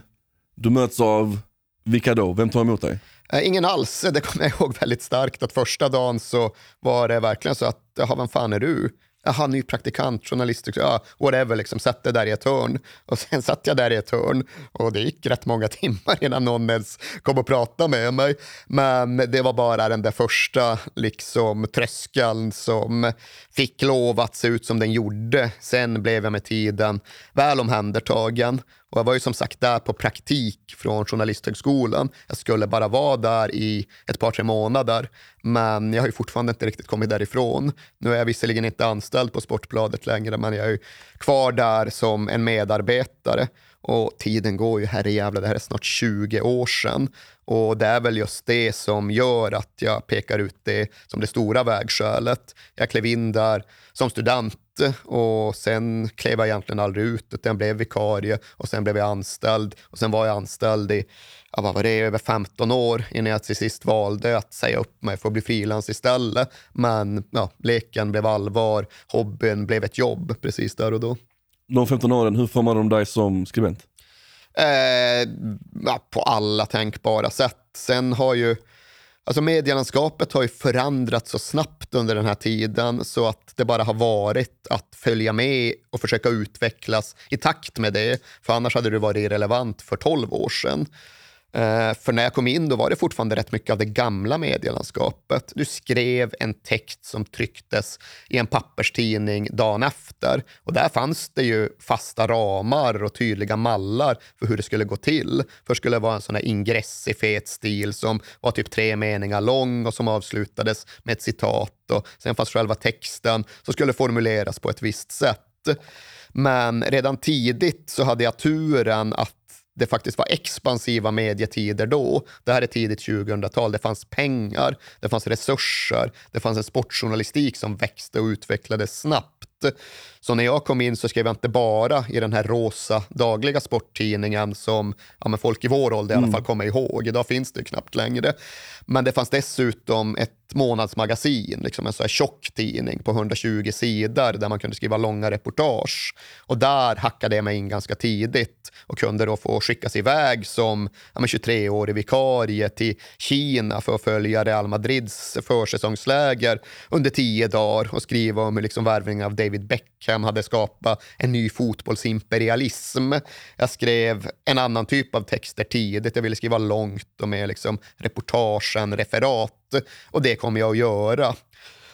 du möts av vilka då? Vem tar emot dig? Eh, ingen alls. [laughs] Det kommer jag ihåg väldigt starkt. att Första dagen så var det verkligen så att, jaha, vem fan är du? Jaha, ny praktikant, journalist, liksom. ja, whatever, liksom, satt det där i ett hörn. [laughs] Och sen satt jag där i ett hörn och det gick rätt många [laughs] timmar innan någon ens kom och pratade med mig. Men det var bara den där första liksom, tröskeln som fick lov att se ut som den gjorde. Sen blev jag med tiden väl omhändertagen och jag var ju som sagt där på praktik från Journalisthögskolan. Jag skulle bara vara där i ett par, tre månader. Men jag har ju fortfarande inte riktigt kommit därifrån. Nu är jag visserligen inte anställd på Sportbladet längre, men jag är ju kvar där som en medarbetare. Och tiden går ju, herrejävlar, det här är snart 20 år sedan. Och det är väl just det som gör att jag pekar ut det som det stora vägskälet. Jag klev in där som student och sen klev jag egentligen aldrig ut, utan jag blev vikarie och sen blev jag anställd och sen var jag anställd i ja, vad var det, över 15 år innan jag till sist valde att säga upp mig för att bli frilans istället. Men ja, leken blev allvar, hobbyn blev ett jobb precis där och då. De 15 åren, hur formade de dig som skribent? Eh, ja, på alla tänkbara sätt. Sen har ju Alltså medielandskapet har ju förändrats så snabbt under den här tiden så att det bara har varit att följa med och försöka utvecklas i takt med det. För annars hade det varit irrelevant för 12 år sedan. Eh, för när jag kom in då var det fortfarande rätt mycket av det gamla medielandskapet. Du skrev en text som trycktes i en papperstidning dagen efter. Och där fanns det ju fasta ramar och tydliga mallar för hur det skulle gå till. Först skulle det vara en sån här ingress i fet stil som var typ tre meningar lång och som avslutades med ett citat. Och sen fanns själva texten som skulle formuleras på ett visst sätt. Men redan tidigt så hade jag turen att det faktiskt var expansiva medietider då. Det här är tidigt 2000-tal. Det fanns pengar, det fanns resurser, det fanns en sportjournalistik som växte och utvecklades snabbt. Så när jag kom in så skrev jag inte bara i den här rosa dagliga sporttidningen som ja, folk i vår ålder i alla mm. fall kommer ihåg. Idag finns det knappt längre. Men det fanns dessutom ett månadsmagasin, liksom en så här tjock tidning på 120 sidor där man kunde skriva långa reportage. Och där hackade jag mig in ganska tidigt och kunde då få skickas iväg som ja, 23-årig vikarie till Kina för att följa Real Madrids försäsongsläger under tio dagar och skriva om hur liksom värvningen av David Beckham hade skapat en ny fotbollsimperialism. Jag skrev en annan typ av texter tidigt. Jag ville skriva långt och med liksom reportagen, referat och det kommer jag att göra.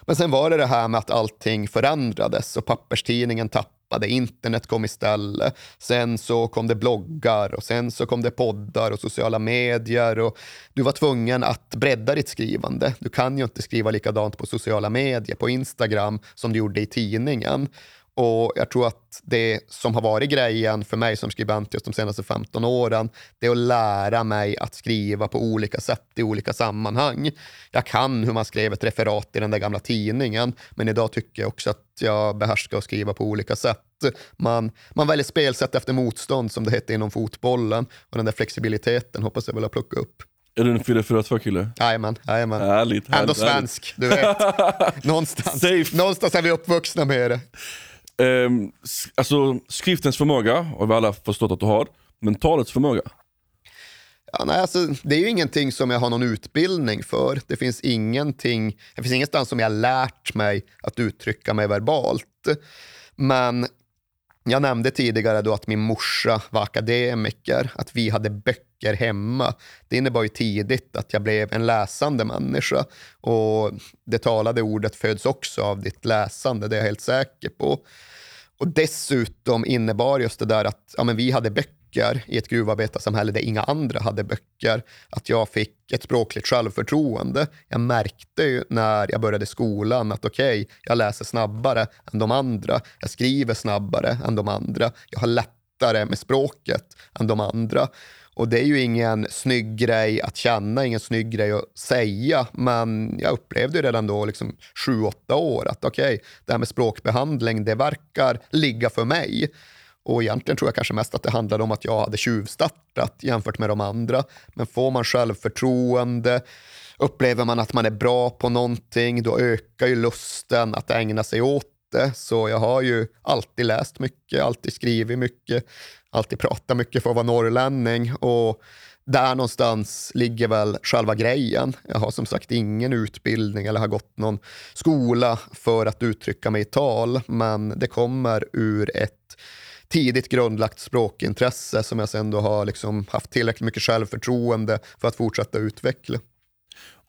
Men sen var det det här med att allting förändrades och papperstidningen tappade, internet kom istället. Sen så kom det bloggar och sen så kom det poddar och sociala medier och du var tvungen att bredda ditt skrivande. Du kan ju inte skriva likadant på sociala medier, på Instagram, som du gjorde i tidningen. Och jag tror att det som har varit grejen för mig som skribent just de senaste 15 åren, det är att lära mig att skriva på olika sätt i olika sammanhang. Jag kan hur man skrev ett referat i den där gamla tidningen, men idag tycker jag också att jag behärskar att skriva på olika sätt. Man, man väljer spelsätt efter motstånd, som det hette inom fotbollen, och den där flexibiliteten hoppas jag väl att plocka upp. Är du en 442-kille? Jajamän. jajamän. Härligt, härligt. Ändå svensk, du vet. [laughs] Någonstans, någonstans är vi uppvuxna med det eh, alltså skriftens förmåga har vi alla förstått att du har, men talets förmåga? Ja, nej, alltså, det är ju ingenting som jag har någon utbildning för. Det finns ingenting, det finns ingenstans som jag har lärt mig att uttrycka mig verbalt. Men jag nämnde tidigare då att min morsa var akademiker, att vi hade böcker hemma. Det innebar ju tidigt att jag blev en läsande människa. Och det talade ordet föds också av ditt läsande, det är jag helt säker på. Och dessutom innebar just det där att ja, men vi hade böcker i ett gruvarbetarsamhälle där inga andra hade böcker, att jag fick ett språkligt självförtroende. Jag märkte ju när jag började skolan att okej, okay, jag läser snabbare än de andra, jag skriver snabbare än de andra, jag har lättare med språket än de andra. Och det är ju ingen snygg grej att känna, ingen snygg grej att säga, men jag upplevde redan då, liksom sju, åtta år, att okej, okay, det här med språkbehandling, det verkar ligga för mig. Och egentligen tror jag kanske mest att det handlade om att jag hade tjuvstartat jämfört med de andra. Men får man självförtroende, upplever man att man är bra på någonting, då ökar ju lusten att ägna sig åt det. Så jag har ju alltid läst mycket, alltid skrivit mycket, alltid pratar mycket för att vara norrlänning. Och där någonstans ligger väl själva grejen. Jag har som sagt ingen utbildning eller har gått någon skola för att uttrycka mig i tal, men det kommer ur ett tidigt grundlagt språkintresse som jag sen då har liksom haft tillräckligt mycket självförtroende för att fortsätta utveckla.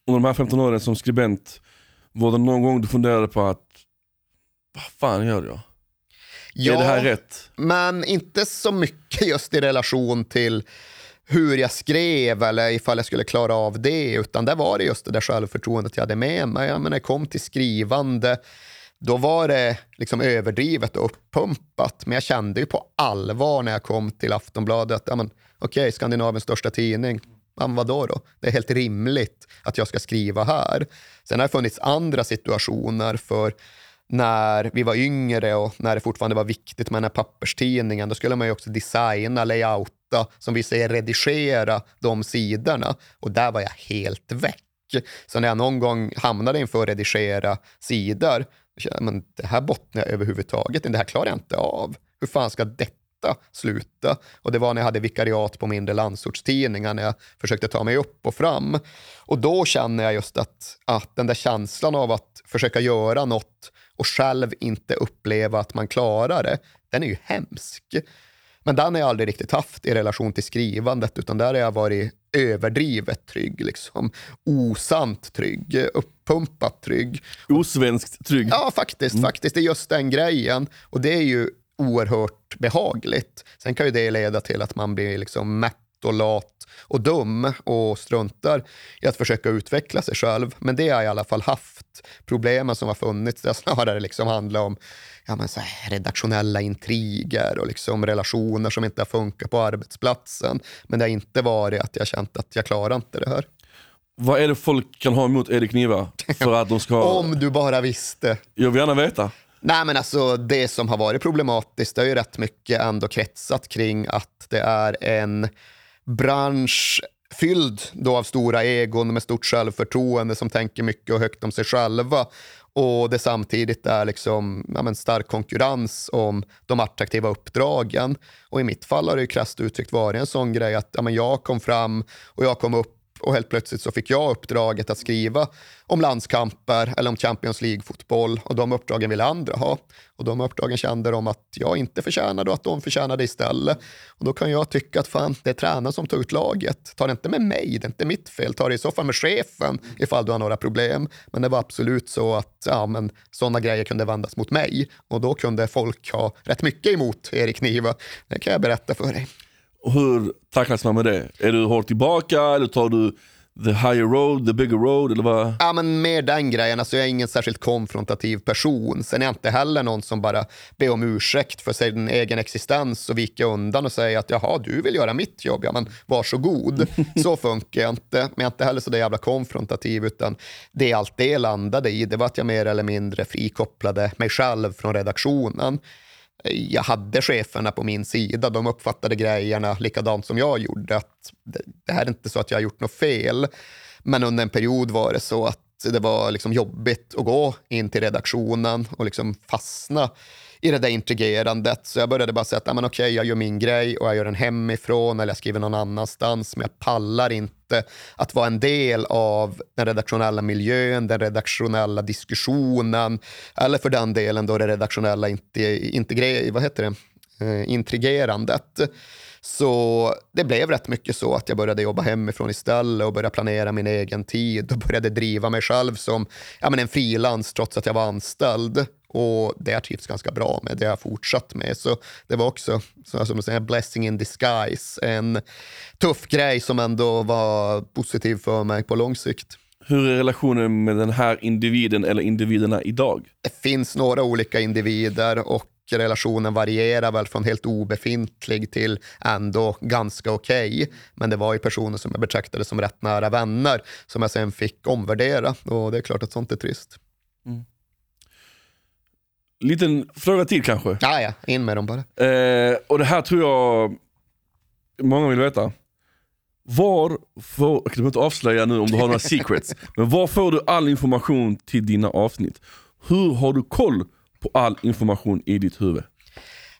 Under de här 15 åren som skribent, var det någon gång du funderade på att vad fan gör jag? Ja, är det här rätt? Men inte så mycket just i relation till hur jag skrev eller ifall jag skulle klara av det, utan det var det just det där självförtroendet jag hade med mig. Ja, men när jag kom till skrivande, då var det liksom överdrivet och uppumpat. Men jag kände ju på allvar när jag kom till Aftonbladet att ja, okej, okay, Skandinaviens största tidning, men vadå då? Det är helt rimligt att jag ska skriva här. Sen har det funnits andra situationer för när vi var yngre och när det fortfarande var viktigt med den här papperstidningen, då skulle man ju också designa, layouta, som vi säger redigera de sidorna. Och där var jag helt väck. Så när jag någon gång hamnade inför att redigera sidor, men det här bottnar jag överhuvudtaget det här klarar jag inte av. Hur fan ska detta sluta? Och det var när jag hade vikariat på mindre landsortstidningar, när jag försökte ta mig upp och fram. Och då känner jag just att, att den där känslan av att försöka göra något och själv inte uppleva att man klarar det, den är ju hemsk. Men den har jag aldrig riktigt haft i relation till skrivandet, utan där har jag varit överdrivet trygg, liksom. osant trygg, uppumpat trygg. Osvenskt trygg. Ja, faktiskt. Mm. faktiskt. Det är just den grejen. Och det är ju oerhört behagligt. Sen kan ju det leda till att man blir liksom mätt och lat och dum och struntar i att försöka utveckla sig själv. Men det har jag i alla fall haft. Problemen som har funnits, det har snarare liksom handlat om ja, men så här, redaktionella intriger och liksom relationer som inte har funkat på arbetsplatsen. Men det har inte varit att jag känt att jag klarar inte det här. Vad är det folk kan ha emot Erik Niva? För att de ska... [laughs] Om du bara visste. Jag vill gärna veta. Nej, men alltså, det som har varit problematiskt det är ju rätt mycket ändå kretsat kring att det är en bransch fylld då av stora egon med stort självförtroende som tänker mycket och högt om sig själva och det samtidigt är liksom, ja, men stark konkurrens om de attraktiva uppdragen. Och i mitt fall har det ju krasst uttryckt varit en sån grej att ja, men jag kom fram och jag kom upp och helt plötsligt så fick jag uppdraget att skriva om landskamper eller om Champions League-fotboll och de uppdragen ville andra ha. Och de uppdragen kände de att jag inte förtjänade och att de förtjänade istället. Och då kan jag tycka att fan, det är tränaren som tar ut laget. Ta det inte med mig, det är inte mitt fel. Ta det i så fall med chefen ifall du har några problem. Men det var absolut så att ja, men, sådana grejer kunde vändas mot mig och då kunde folk ha rätt mycket emot Erik Niva. Det kan jag berätta för dig. Hur tacklas man med det? Är du hårt tillbaka eller tar du the higher road, the bigger road? Eller vad? Ja, men mer den grejen. Alltså, jag är ingen särskilt konfrontativ person. Sen är jag inte heller någon som bara ber om ursäkt för sin egen existens och vika undan och säga att jaha, du vill göra mitt jobb, ja men varsågod. [laughs] så funkar jag inte. Men jag är inte heller så där jävla konfrontativ, utan det allt det landade i, det var att jag mer eller mindre frikopplade mig själv från redaktionen jag hade cheferna på min sida. De uppfattade grejerna likadant som jag gjorde. Att det, här är inte så att jag har gjort något fel. Men under en period var det så att det var liksom jobbigt att gå in till redaktionen och liksom fastna i det där intrigerandet. Så jag började bara säga att okej, okay, jag gör min grej och jag gör den hemifrån eller jag skriver någon annanstans. Men jag pallar inte att vara en del av den redaktionella miljön, den redaktionella diskussionen eller för den delen då det redaktionella integre, vad heter det? Eh, intrigerandet. Så det blev rätt mycket så att jag började jobba hemifrån istället och började planera min egen tid och började driva mig själv som ja, men en frilans trots att jag var anställd. Och det har trivts ganska bra med, det har jag fortsatt med. Så det var också så som säger, blessing in disguise, en tuff grej som ändå var positiv för mig på lång sikt. Hur är relationen med den här individen eller individerna idag? Det finns några olika individer och relationen varierar väl från helt obefintlig till ändå ganska okej. Okay. Men det var ju personer som jag betraktade som rätt nära vänner som jag sen fick omvärdera och det är klart att sånt är trist. Mm. Liten fråga till kanske? Ja, ja, in med dem bara. Eh, och det här tror jag många vill veta. Var får, jag kan inte avslöja nu om du har några [laughs] secrets, men var får du all information till dina avsnitt? Hur har du koll på all information i ditt huvud?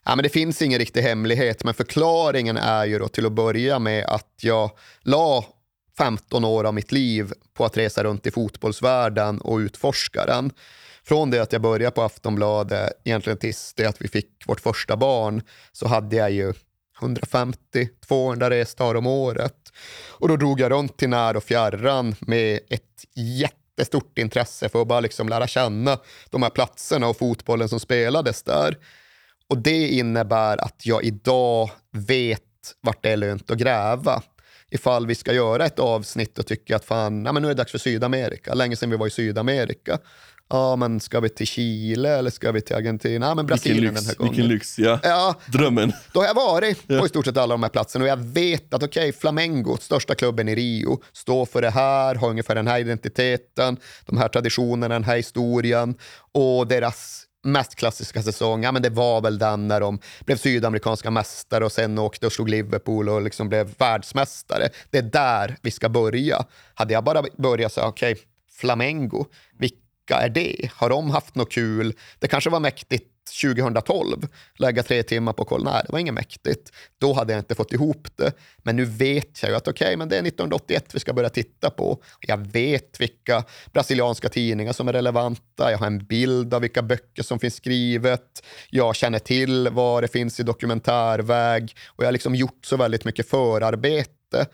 Ja, men det finns ingen riktig hemlighet, men förklaringen är ju då till att börja med att jag la 15 år av mitt liv på att resa runt i fotbollsvärlden och utforska den. Från det att jag började på Aftonbladet, egentligen tills det att vi fick vårt första barn, så hade jag ju 150-200 resdagar om året. Och då drog jag runt till när och fjärran med ett jättestort intresse för att bara liksom lära känna de här platserna och fotbollen som spelades där. Och det innebär att jag idag vet vart det är lönt att gräva ifall vi ska göra ett avsnitt och tycka att fan, ja, men nu är det dags för Sydamerika. Länge sedan vi var i Sydamerika ja men ska vi till Chile eller ska vi till Argentina? Ja men Brasilien den här gången. Vilken lyx, ja. ja. Drömmen. Då har jag varit på i stort sett alla de här platserna och jag vet att okej, okay, Flamengo, största klubben i Rio, står för det här, har ungefär den här identiteten, de här traditionerna, den här historien och deras mest klassiska säsong, ja, men det var väl den när de blev sydamerikanska mästare och sen åkte och slog Liverpool och liksom blev världsmästare. Det är där vi ska börja. Hade jag bara börjat säga, okej, okay, Flamengo, vilka är det? Har de haft något kul? Det kanske var mäktigt 2012, lägga tre timmar på koll. Nej, det var inget mäktigt. Då hade jag inte fått ihop det. Men nu vet jag ju att okej, okay, men det är 1981 vi ska börja titta på. Jag vet vilka brasilianska tidningar som är relevanta. Jag har en bild av vilka böcker som finns skrivet. Jag känner till vad det finns i dokumentärväg och jag har liksom gjort så väldigt mycket förarbete.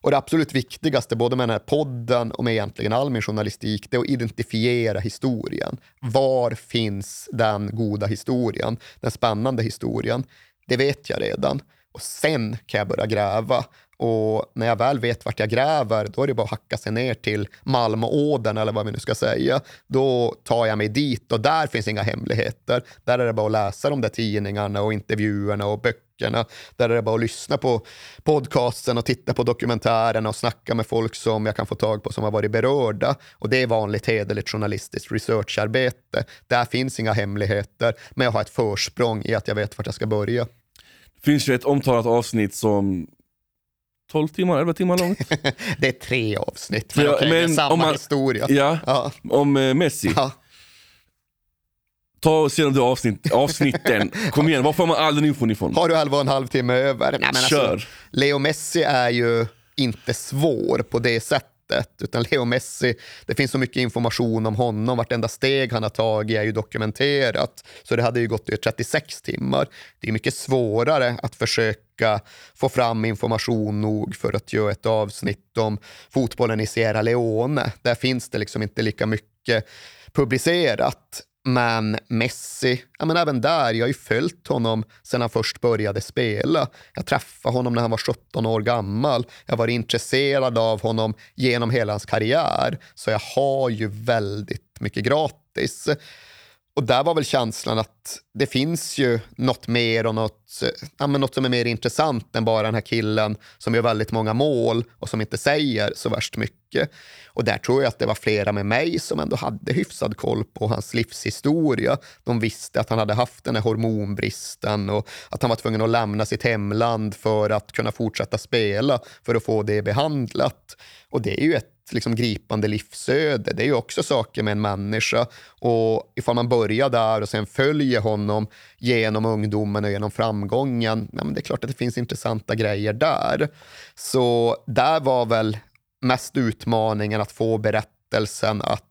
Och det absolut viktigaste, både med den här podden och med egentligen all min journalistik, det är att identifiera historien. Var finns den goda historien, den spännande historien? Det vet jag redan. Och sen kan jag börja gräva. Och när jag väl vet vart jag gräver, då är det bara att hacka sig ner till Malmåden eller vad vi nu ska säga. Då tar jag mig dit och där finns inga hemligheter. Där är det bara att läsa de där tidningarna och intervjuerna och böckerna. Där är det bara att lyssna på podcasten och titta på dokumentärerna och snacka med folk som jag kan få tag på som har varit berörda. Och det är vanligt hederligt journalistiskt researcharbete. Där finns inga hemligheter, men jag har ett försprång i att jag vet vart jag ska börja. Det finns ju ett omtalat avsnitt som 12 timmar, 11 timmar långt. [laughs] det är tre avsnitt, men, ja, okej, men det är samma man, historia. Ja, ja. om eh, Messi. Ja. Ta och se de avsnitt, avsnitten. [laughs] Kom igen, var får man den infon ifrån? Har du 11 och en halv timme över? Nej, men alltså, Kör. Alltså, Leo Messi är ju inte svår på det sättet utan Leo Messi, det finns så mycket information om honom, vartenda steg han har tagit är ju dokumenterat. Så det hade ju gått i 36 timmar. Det är mycket svårare att försöka få fram information nog för att göra ett avsnitt om fotbollen i Sierra Leone. Där finns det liksom inte lika mycket publicerat. Men Messi, ja, men även där, jag har ju följt honom sedan han först började spela. Jag träffade honom när han var 17 år gammal. Jag var intresserad av honom genom hela hans karriär. Så jag har ju väldigt mycket gratis. Och där var väl känslan att det finns ju något mer och något, ja, men något som är mer intressant än bara den här killen som gör väldigt många mål och som inte säger så värst mycket. Och där tror jag att det var flera med mig som ändå hade hyfsad koll på hans livshistoria. De visste att han hade haft den här hormonbristen och att han var tvungen att lämna sitt hemland för att kunna fortsätta spela för att få det behandlat. Och det är ju ett liksom gripande livsöde. Det är ju också saker med en människa. Och ifall man börjar där och sen följer honom genom ungdomen och genom framgången, ja, men det är klart att det finns intressanta grejer där. Så där var väl mest utmaningen att få berättelsen att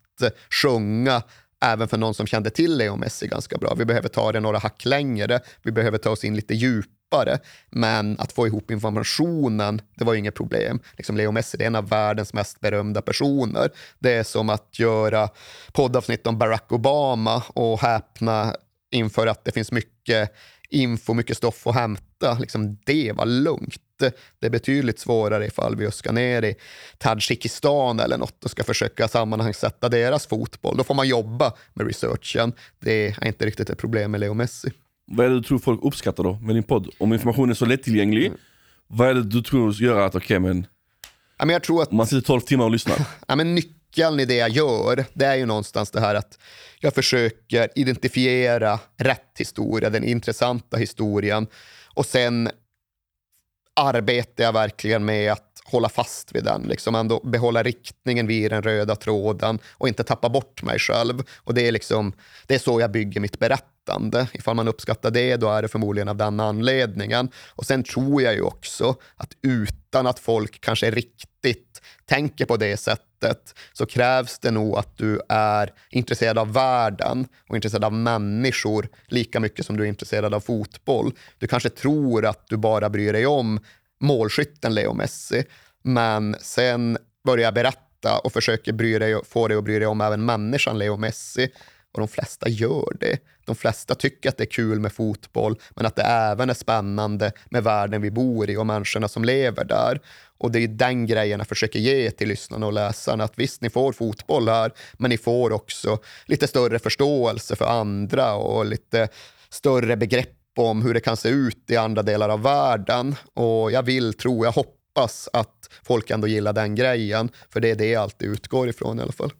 sjunga även för någon som kände till Leo Messi ganska bra. Vi behöver ta det några hack längre, vi behöver ta oss in lite djupare djupare. Men att få ihop informationen, det var ju inget problem. Liksom Leo Messi är en av världens mest berömda personer. Det är som att göra poddavsnitt om Barack Obama och häpna inför att det finns mycket info, mycket stoff att hämta. Liksom det var lugnt. Det är betydligt svårare ifall vi ska ner i Tadzjikistan eller något och ska försöka sammanhangsätta deras fotboll. Då får man jobba med researchen. Det är inte riktigt ett problem med Leo Messi. Vad är det du tror folk uppskattar då med din podd? Om informationen är så lättillgänglig, mm. vad är det du tror gör att, okej okay, men, ja, men jag tror att, man sitter 12 timmar och lyssnar? [laughs] ja, men nyckeln i det jag gör, det är ju någonstans det här att jag försöker identifiera rätt historia, den intressanta historien och sen arbetar jag verkligen med att hålla fast vid den, liksom ändå behålla riktningen vid den röda tråden och inte tappa bort mig själv. Och det är, liksom, det är så jag bygger mitt berättande. Ifall man uppskattar det, då är det förmodligen av den anledningen. Och sen tror jag ju också att utan att folk kanske riktigt tänker på det sättet så krävs det nog att du är intresserad av världen och intresserad av människor lika mycket som du är intresserad av fotboll. Du kanske tror att du bara bryr dig om målskytten Leo Messi. Men sen börjar jag berätta och försöker bry dig, få dig att bry dig om även människan Leo Messi. Och de flesta gör det. De flesta tycker att det är kul med fotboll, men att det även är spännande med världen vi bor i och människorna som lever där. Och det är den grejen jag försöker ge till lyssnarna och läsarna. Att visst, ni får fotboll här, men ni får också lite större förståelse för andra och lite större begrepp om hur det kan se ut i andra delar av världen. Och jag vill tro, jag hoppas att folk ändå gillar den grejen, för det är det jag alltid utgår ifrån i alla fall.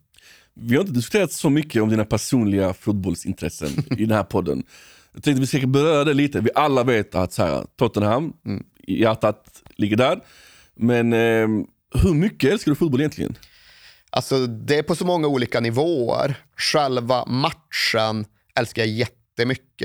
Vi har inte diskuterat så mycket om dina personliga fotbollsintressen i den här podden. Jag tänkte vi ska beröra det lite. Vi alla vet att så här, Tottenham, mm. hjärtat ligger där. Men eh, hur mycket älskar du fotboll egentligen? Alltså, det är på så många olika nivåer. Själva matchen älskar jag jättemycket.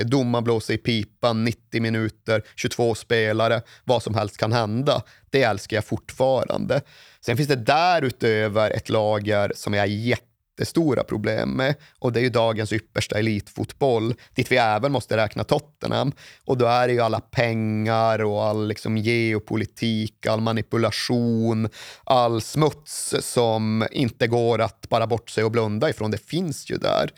Domaren blåser i pipan, 90 minuter, 22 spelare, vad som helst kan hända. Det älskar jag fortfarande. Sen finns det därutöver ett lager som jag är jätte jättestora problem med och det är ju dagens yppersta elitfotboll dit vi även måste räkna Tottenham och då är det ju alla pengar och all liksom geopolitik, all manipulation, all smuts som inte går att bara bortse och blunda ifrån. Det finns ju där.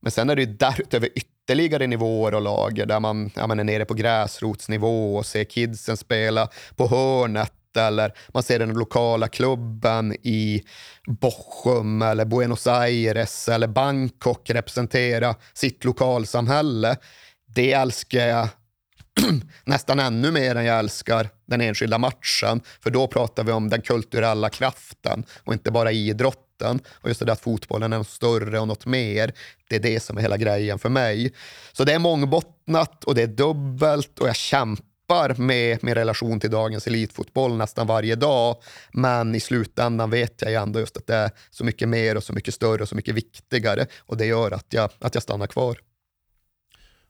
Men sen är det ju därutöver ytterligare ytterligare nivåer och lager där man, ja, man är nere på gräsrotsnivå och ser kidsen spela på hörnet eller man ser den lokala klubben i Bochum eller Buenos Aires eller Bangkok representera sitt lokalsamhälle. Det älskar jag [clears throat] nästan ännu mer än jag älskar den enskilda matchen. För då pratar vi om den kulturella kraften och inte bara idrotten. Och just det att fotbollen är något större och något mer. Det är det som är hela grejen för mig. Så det är mångbottnat och det är dubbelt och jag kämpar med min relation till dagens elitfotboll nästan varje dag. Men i slutändan vet jag ju ändå just att det är så mycket mer och så mycket större och så mycket viktigare. Och det gör att jag, att jag stannar kvar.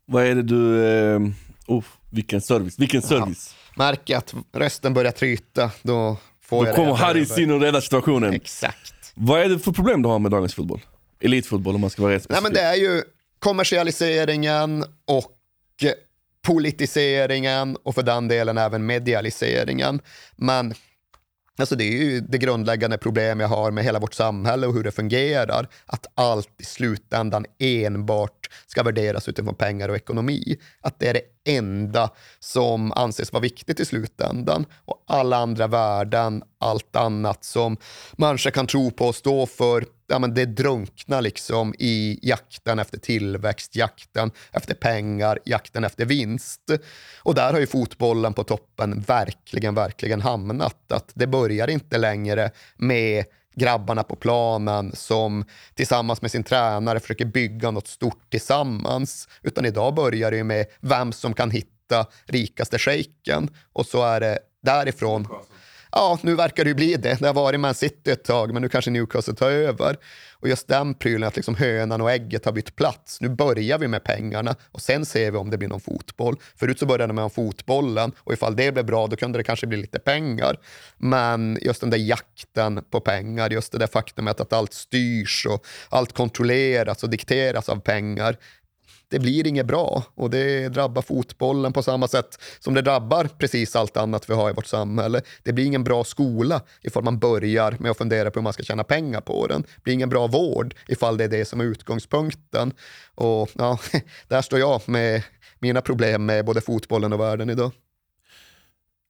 Vad är det du... Eh, oh, vilken service. Vilken service. Ja. Märker att rösten börjar tryta, då får då jag kommer Harry in och räddar situationen. Exakt. Vad är det för problem du har med dagens fotboll? Elitfotboll om man ska vara rätt Nej, men Det är ju kommersialiseringen och politiseringen och för den delen även medialiseringen. Men Alltså det är ju det grundläggande problem jag har med hela vårt samhälle och hur det fungerar. Att allt i slutändan enbart ska värderas utifrån pengar och ekonomi. Att det är det enda som anses vara viktigt i slutändan. Och alla andra värden, allt annat som människor kan tro på och stå för, ja, men det drunknar liksom i jakten efter tillväxt, jakten efter pengar, jakten efter vinst. Och där har ju fotbollen på toppen verkligen, verkligen hamnat. Att det börjar inte längre med grabbarna på planen som tillsammans med sin tränare försöker bygga något stort tillsammans. Utan idag börjar det med vem som kan hitta rikaste shejken och så är det därifrån ja, nu verkar det ju bli det. Det har varit Man City ett tag, men nu kanske Newcastle tar över. Och just den prylen, att liksom hönan och ägget har bytt plats. Nu börjar vi med pengarna och sen ser vi om det blir någon fotboll. Förut så började man med fotbollen och ifall det blev bra, då kunde det kanske bli lite pengar. Men just den där jakten på pengar, just det där faktumet att allt styrs och allt kontrolleras och dikteras av pengar det blir inget bra och det drabbar fotbollen på samma sätt som det drabbar precis allt annat vi har i vårt samhälle. Det blir ingen bra skola ifall man börjar med att fundera på hur man ska tjäna pengar på den. Det blir ingen bra vård ifall det är det som är utgångspunkten. Och ja, [laughs] där står jag med mina problem med både fotbollen och världen idag.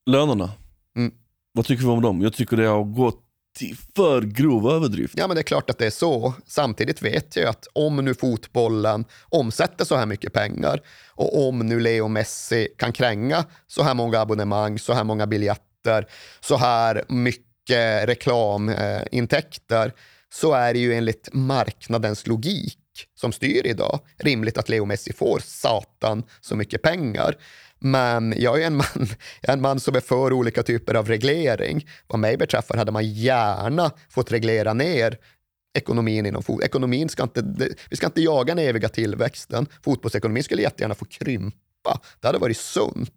Lönerna, mm. vad tycker vi om dem? Jag tycker det har gått till för grov överdrift. Ja, men det är klart att det är så. Samtidigt vet jag att om nu fotbollen omsätter så här mycket pengar och om nu Leo Messi kan kränga så här många abonnemang, så här många biljetter, så här mycket reklamintäkter så är det ju enligt marknadens logik som styr idag rimligt att Leo Messi får satan så mycket pengar. Men jag är en man, jag är en man som är för olika typer av reglering. Vad mig beträffar hade man gärna fått reglera ner ekonomin inom fotboll. Ekonomin ska inte, vi ska inte jaga den eviga tillväxten. Fotbollsekonomin skulle jättegärna få krympa. Det hade varit sunt.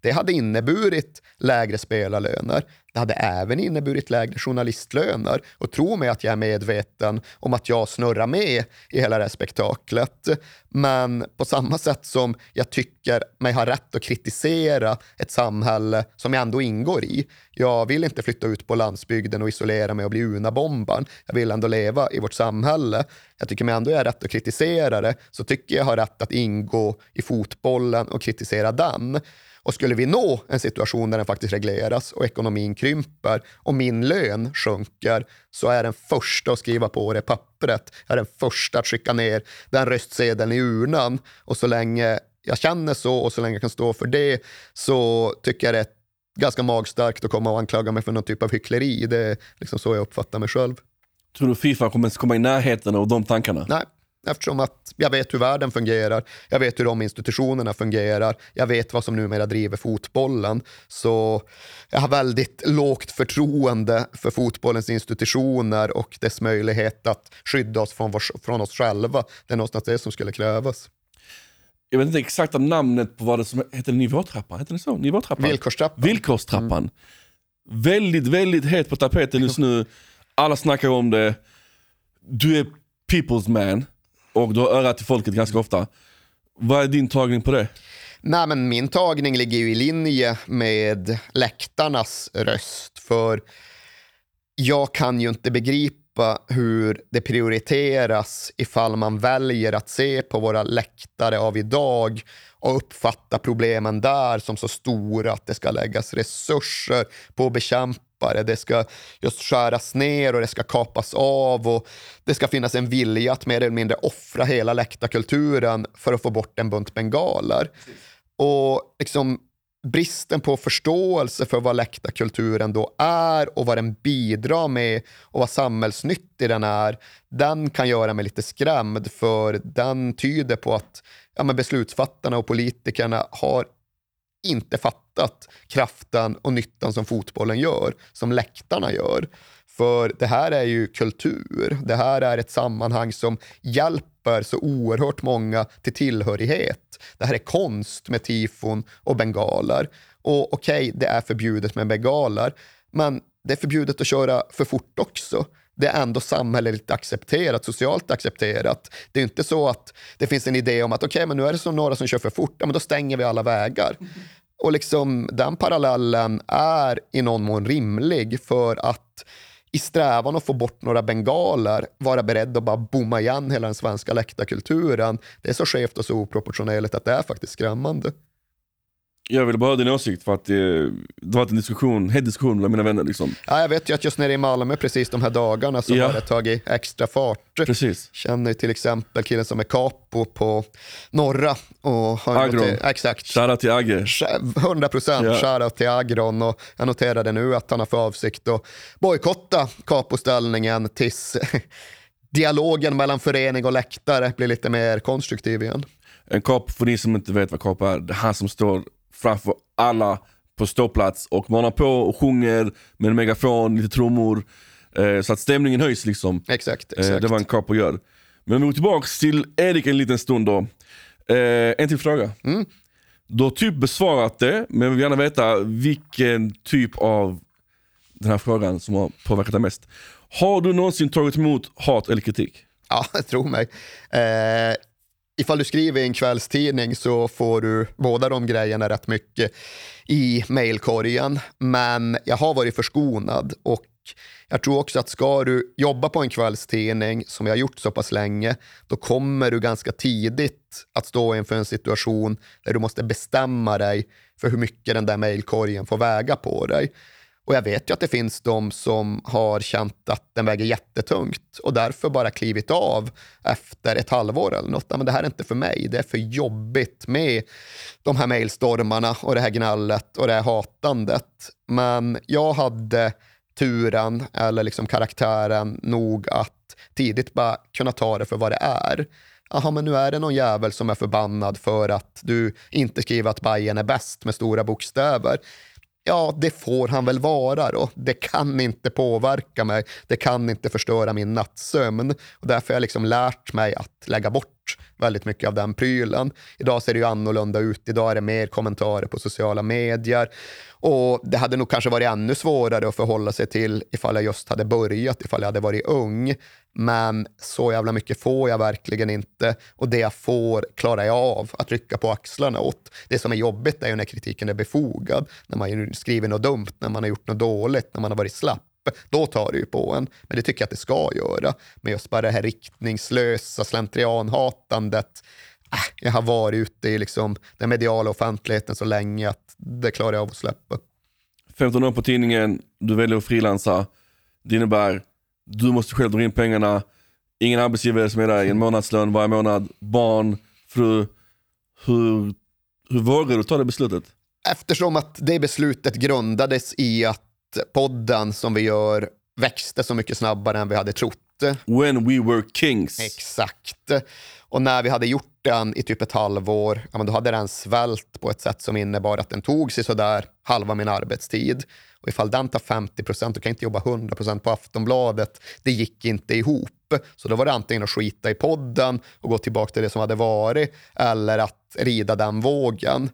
Det hade inneburit lägre spelarlöner. Det hade även inneburit lägre journalistlöner och tro mig att jag är medveten om att jag snurrar med i hela det här spektaklet. Men på samma sätt som jag tycker mig ha rätt att kritisera ett samhälle som jag ändå ingår i. Jag vill inte flytta ut på landsbygden och isolera mig och bli unabombaren. Jag vill ändå leva i vårt samhälle. Jag tycker mig ändå jag har rätt att kritisera det, så tycker jag har rätt att ingå i fotbollen och kritisera den. Och skulle vi nå en situation där den faktiskt regleras och ekonomin krymper och min lön sjunker så är den första att skriva på det pappret. Jag är den första att skicka ner den röstsedeln i urnan. Och så länge jag känner så och så länge jag kan stå för det så tycker jag det är ganska magstarkt att komma och anklaga mig för någon typ av hyckleri. Det är liksom så jag uppfattar mig själv. Tror du Fifa kommer komma i närheten av de tankarna? Nej, Eftersom att jag vet hur världen fungerar, jag vet hur de institutionerna fungerar, jag vet vad som numera driver fotbollen. Så jag har väldigt lågt förtroende för fotbollens institutioner och dess möjlighet att skydda oss från, vår, från oss själva. Det är någonstans det som skulle krävas. Jag vet inte exakta namnet på vad det som heter nivåtrappan. Heter det så? Nivåtrappan? Villkorstrappan. Villkorstrappan. Mm. Väldigt, väldigt het på tapeten just nu. Alla snackar om det. Du är people's man och du har örat till folket ganska ofta. Vad är din tagning på det? Nej, men min tagning ligger ju i linje med läktarnas röst. För jag kan ju inte begripa hur det prioriteras ifall man väljer att se på våra läktare av idag och uppfatta problemen där som så stora att det ska läggas resurser på att bekämpa det ska just skäras ner och det ska kapas av och det ska finnas en vilja att mer eller mindre offra hela läktarkulturen för att få bort en bunt bengaler. Och liksom bristen på förståelse för vad läktarkulturen då är och vad den bidrar med och vad samhällsnyttig den är, den kan göra mig lite skrämd för den tyder på att ja, men beslutsfattarna och politikerna har inte fattat kraften och nyttan som fotbollen gör, som läktarna gör. För det här är ju kultur. Det här är ett sammanhang som hjälper så oerhört många till tillhörighet. Det här är konst med tifon och bengaler. Och okej, okay, det är förbjudet med bengaler, men det är förbjudet att köra för fort också det är ändå samhälleligt accepterat, socialt accepterat. Det är inte så att det finns en idé om att okej, okay, men nu är det så några som kör för fort, ja, men då stänger vi alla vägar. Mm. Och liksom, den parallellen är i någon mån rimlig för att i strävan att få bort några bengaler vara beredd att bara bomma igen hela den svenska läktarkulturen. Det är så skevt och så oproportionerligt att det är faktiskt skrämmande. Jag ville bara ha din åsikt för att eh, det var en diskussion, het diskussion bland mina vänner. Liksom. Ja, jag vet ju att just nere i Malmö precis de här dagarna så ja. har det tagit extra fart. Precis. Känner till exempel killen som är capo på Norra. Och Agron. Till, exakt. Shoutout till Agge. 100 procent ja. shoutout till Agron. Och jag noterade nu att han har för avsikt att bojkotta capoställningen tills [laughs] dialogen mellan förening och läktare blir lite mer konstruktiv igen. En capo, för ni som inte vet vad capo är, det är han som står framför alla på ståplats och manar på och sjunger med en megafon, lite trummor. Eh, så att stämningen höjs liksom. Exakt, exakt. Eh, det var en capo gör. Men vi går tillbaka till Erik en liten stund då. Eh, en till fråga. Mm. Du har typ besvarat det, men vi vill gärna veta vilken typ av den här frågan som har påverkat dig mest. Har du någonsin tagit emot hat eller kritik? Ja, [laughs] tro mig. Eh, ifall du skriver i en kvällstidning så får du båda de grejerna rätt mycket i mailkorgen. Men jag har varit förskonad och jag tror också att ska du jobba på en kvällstidning, som jag har gjort så pass länge, då kommer du ganska tidigt att stå inför en situation där du måste bestämma dig för hur mycket den där mailkorgen får väga på dig. Och jag vet ju att det finns de som har känt att den väger jättetungt och därför bara klivit av efter ett halvår eller något. Men det här är inte för mig. Det är för jobbigt med de här mejlstormarna och det här gnallet och det här hatandet. Men jag hade turen eller liksom karaktären nog att tidigt bara kunna ta det för vad det är. Jaha, men nu är det någon jävel som är förbannad för att du inte skriver att Bayern är bäst med stora bokstäver ja, det får han väl vara då. Det kan inte påverka mig. Det kan inte förstöra min nattsömn. Och därför har jag liksom lärt mig att lägga bort väldigt mycket av den prylen. Idag ser det ju annorlunda ut. Idag är det mer kommentarer på sociala medier. Och Det hade nog kanske varit ännu svårare att förhålla sig till ifall jag just hade börjat, ifall jag hade varit ung. Men så jävla mycket får jag verkligen inte och det jag får klarar jag av att rycka på axlarna åt. Det som är jobbigt är ju när kritiken är befogad, när man skriver något dumt, när man har gjort något dåligt, när man har varit slapp. Då tar det ju på en. Men det tycker jag att det ska göra. Men just bara det här riktningslösa slentrianhatandet. Äh, jag har varit ute i liksom den mediala offentligheten så länge att det klarar jag av att släppa. 15 år på tidningen, du väljer att frilansa. Det innebär du måste själv dra in pengarna, ingen arbetsgivare som är där i en månadslön varje månad, barn, fru. Hur, hur vågar du ta det beslutet? Eftersom att det beslutet grundades i att podden som vi gör växte så mycket snabbare än vi hade trott When we were kings. Exakt. Och när vi hade gjort den i typ ett halvår, ja, men då hade den svält på ett sätt som innebar att den tog sig sådär halva min arbetstid. Och ifall den tar 50 procent, då kan jag inte jobba 100 procent på Aftonbladet. Det gick inte ihop. Så då var det antingen att skita i podden och gå tillbaka till det som hade varit, eller att rida den vågen.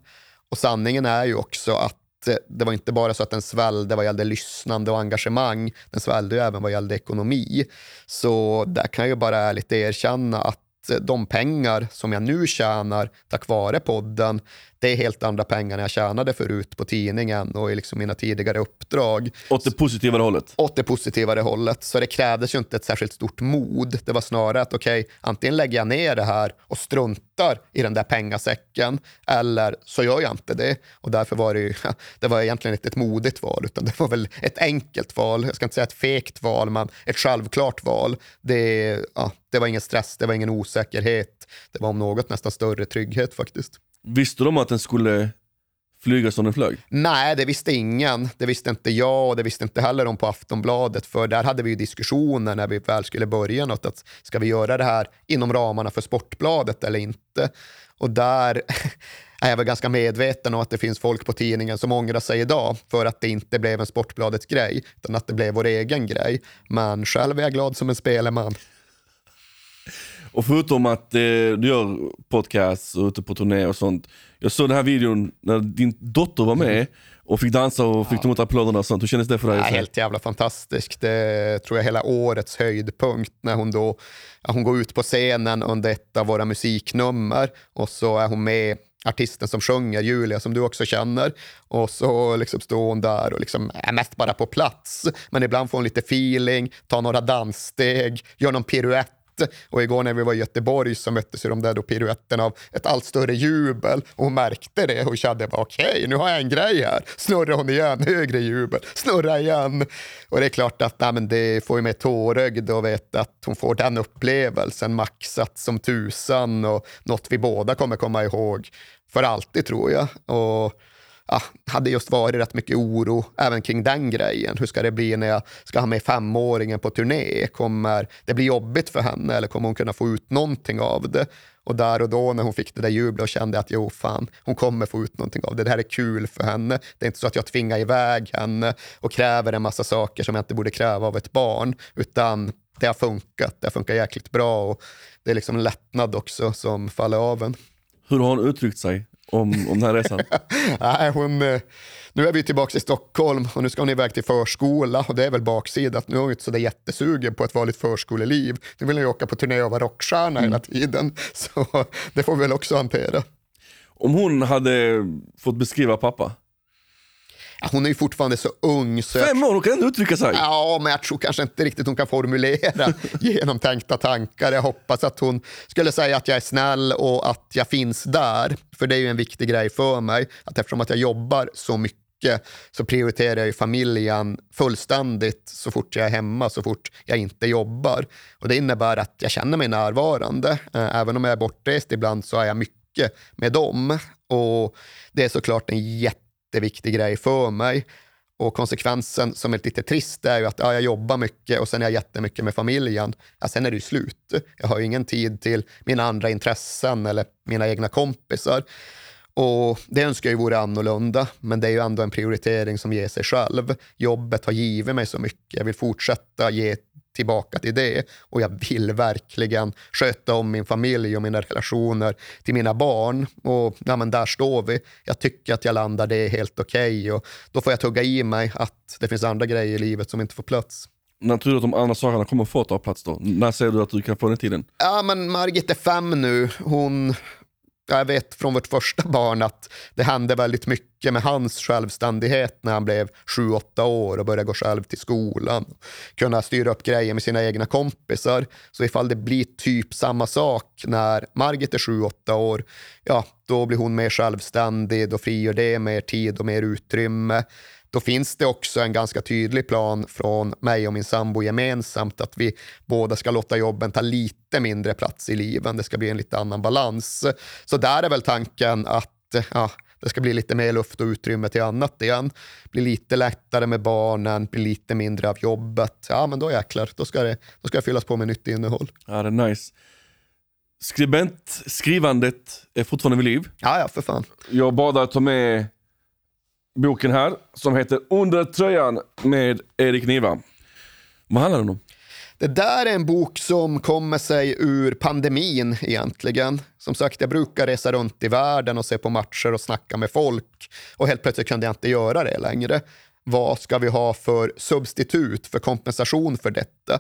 Och sanningen är ju också att det var inte bara så att den svällde vad gällde lyssnande och engagemang, den svällde ju även vad gällde ekonomi. Så där kan jag ju bara ärligt erkänna att de pengar som jag nu tjänar tack vare podden, det är helt andra pengar än jag tjänade förut på tidningen och i liksom mina tidigare uppdrag. Åt det positivare hållet? Åt det positivare hållet. Så det krävdes ju inte ett särskilt stort mod. Det var snarare att okej, okay, antingen lägger jag ner det här och struntar i den där pengasäcken eller så gör jag inte det. Och därför var det ju, [laughs] det var egentligen inte ett modigt val utan det var väl ett enkelt val. Jag ska inte säga ett fegt val, men ett självklart val. Det, ja, det var ingen stress, det var ingen osäkerhet. Det var om något nästan större trygghet faktiskt. Visste de att den skulle flyga som den flög? Nej, det visste ingen. Det visste inte jag och det visste inte heller de på Aftonbladet. För där hade vi ju diskussioner när vi väl skulle börja något. Att ska vi göra det här inom ramarna för Sportbladet eller inte? Och där [laughs] är jag väl ganska medveten om att det finns folk på tidningen som ångrar sig idag för att det inte blev en Sportbladets grej, utan att det blev vår egen grej. Men själv är jag glad som en speleman. Och förutom att eh, du gör podcasts och ute på turné och sånt. Jag såg den här videon när din dotter var med och fick dansa och fick ja. ta emot applåderna och sånt. Hur kändes det för dig? Ja, helt jävla fantastiskt. Det tror jag hela årets höjdpunkt när hon då hon går ut på scenen under ett av våra musiknummer och så är hon med artisten som sjunger, Julia, som du också känner. Och så liksom står hon där och liksom är mest bara på plats. Men ibland får hon lite feeling, tar några danssteg, gör någon piruett och igår när vi var i Göteborg så möttes ju de där då piruetterna av ett allt större jubel och hon märkte det och kände bara okej, okay, nu har jag en grej här. Snurrar hon igen, [laughs] högre jubel, snurra igen. Och det är klart att nej, men det får ju mig tårögd att veta att hon får den upplevelsen maxat som tusan och något vi båda kommer komma ihåg för alltid tror jag. Och ja, hade just varit rätt mycket oro även kring den grejen. Hur ska det bli när jag ska ha med femåringen på turné? Kommer det bli jobbigt för henne eller kommer hon kunna få ut någonting av det? Och där och då när hon fick det där jublet och kände att jo fan, hon kommer få ut någonting av det. Det här är kul för henne. Det är inte så att jag tvingar iväg henne och kräver en massa saker som jag inte borde kräva av ett barn, utan det har funkat. Det har funkat jäkligt bra och det är liksom en lättnad också som faller av en. Hur har hon uttryckt sig? Om, om den här resan? [laughs] Nej, hon, eh, nu är vi tillbaka i Stockholm och nu ska hon iväg till förskola och det är väl baksidan nu är hon inte så jättesugen på ett vanligt förskoleliv. Nu vill hon ju åka på turné och vara rockstjärna mm. hela tiden. [laughs] Så det får vi väl också hantera. Om hon hade fått beskriva pappa, hon är ju fortfarande så ung. Så Fem år, hon kan ändå uttrycka sig. Ja, men jag tror kanske inte riktigt hon kan formulera [laughs] genomtänkta tankar. Jag hoppas att hon skulle säga att jag är snäll och att jag finns där. För det är ju en viktig grej för mig. Att eftersom att jag jobbar så mycket så prioriterar jag ju familjen fullständigt så fort jag är hemma, så fort jag inte jobbar. Och Det innebär att jag känner mig närvarande. Eh, även om jag är bortrest ibland så är jag mycket med dem. Och Det är såklart en jätte jätteviktig grej för mig. Och konsekvensen som är lite trist är ju att ja, jag jobbar mycket och sen är jag jättemycket med familjen. Ja, sen är det ju slut. Jag har ingen tid till mina andra intressen eller mina egna kompisar. Och Det önskar jag ju vore annorlunda, men det är ju ändå en prioritering som ger sig själv. Jobbet har givit mig så mycket. Jag vill fortsätta ge tillbaka till det och jag vill verkligen sköta om min familj och mina relationer till mina barn. Och ja, men där står vi. Jag tycker att jag landar det helt okej okay och då får jag tugga i mig att det finns andra grejer i livet som inte får plats. När tror du att de andra sakerna kommer få ta plats då? När säger du att du kan få den tiden? Ja, men Margit är fem nu. Hon jag vet från vårt första barn att det hände väldigt mycket med hans självständighet när han blev sju åtta år och började gå själv till skolan. Kunna styra upp grejer med sina egna kompisar. Så ifall det blir typ samma sak när Margit är sju åtta år, ja, då blir hon mer självständig, då frigör det mer tid och mer utrymme då finns det också en ganska tydlig plan från mig och min sambo gemensamt att vi båda ska låta jobben ta lite mindre plats i livet. Det ska bli en lite annan balans. Så där är väl tanken att ja, Det ska bli lite mer luft och utrymme till annat igen. Bli lite lättare med barnen, bli lite mindre av jobbet. Ja, men då jäklar, då ska det, då ska det fyllas på med nytt innehåll. Ja, det är nice. Skribent, skrivandet är fortfarande vid liv. Ja, ja, för fan. Jag bad att ta med boken här som heter Under tröjan med Erik Niva. Vad handlar den om? Det där är en bok som kommer sig ur pandemin egentligen. Som sagt, jag brukar resa runt i världen och se på matcher och snacka med folk. Och helt plötsligt kunde jag inte göra det längre. Vad ska vi ha för substitut, för kompensation för detta?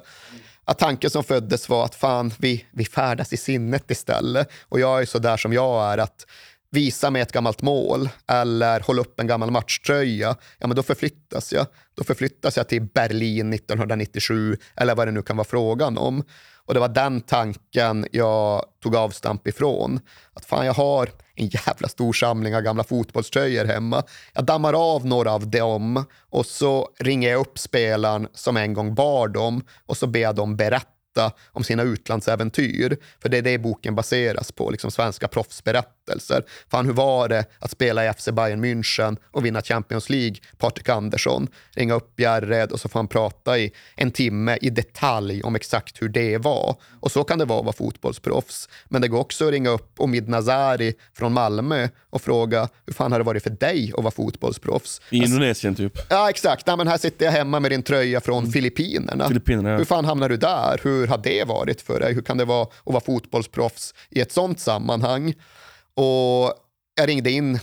Att tanken som föddes var att fan, vi, vi färdas i sinnet istället. Och jag är så där som jag är, att visa mig ett gammalt mål eller hålla upp en gammal matchtröja, ja men då förflyttas jag. Då förflyttas jag till Berlin 1997 eller vad det nu kan vara frågan om. Och det var den tanken jag tog avstamp ifrån. Att fan, jag har en jävla stor samling av gamla fotbollströjor hemma. Jag dammar av några av dem och så ringer jag upp spelaren som en gång bar dem och så ber jag dem berätta berätta om sina utlandsäventyr. För det är det boken baseras på, liksom svenska proffsberättelser. Fan, hur var det att spela i FC Bayern München och vinna Champions League? Patrik Andersson, ringa upp Järred och så får han prata i en timme i detalj om exakt hur det var. Och så kan det vara att vara fotbollsproffs. Men det går också att ringa upp Omid Nazari från Malmö och fråga hur fan har det varit för dig att vara fotbollsproffs? I Indonesien typ? Ja, exakt. Nej, men här sitter jag hemma med din tröja från mm. Filippinerna. Filippinerna ja. Hur fan hamnar du där? Hur hur har det varit för dig? Hur kan det vara att vara fotbollsproffs i ett sånt sammanhang? Och jag ringde in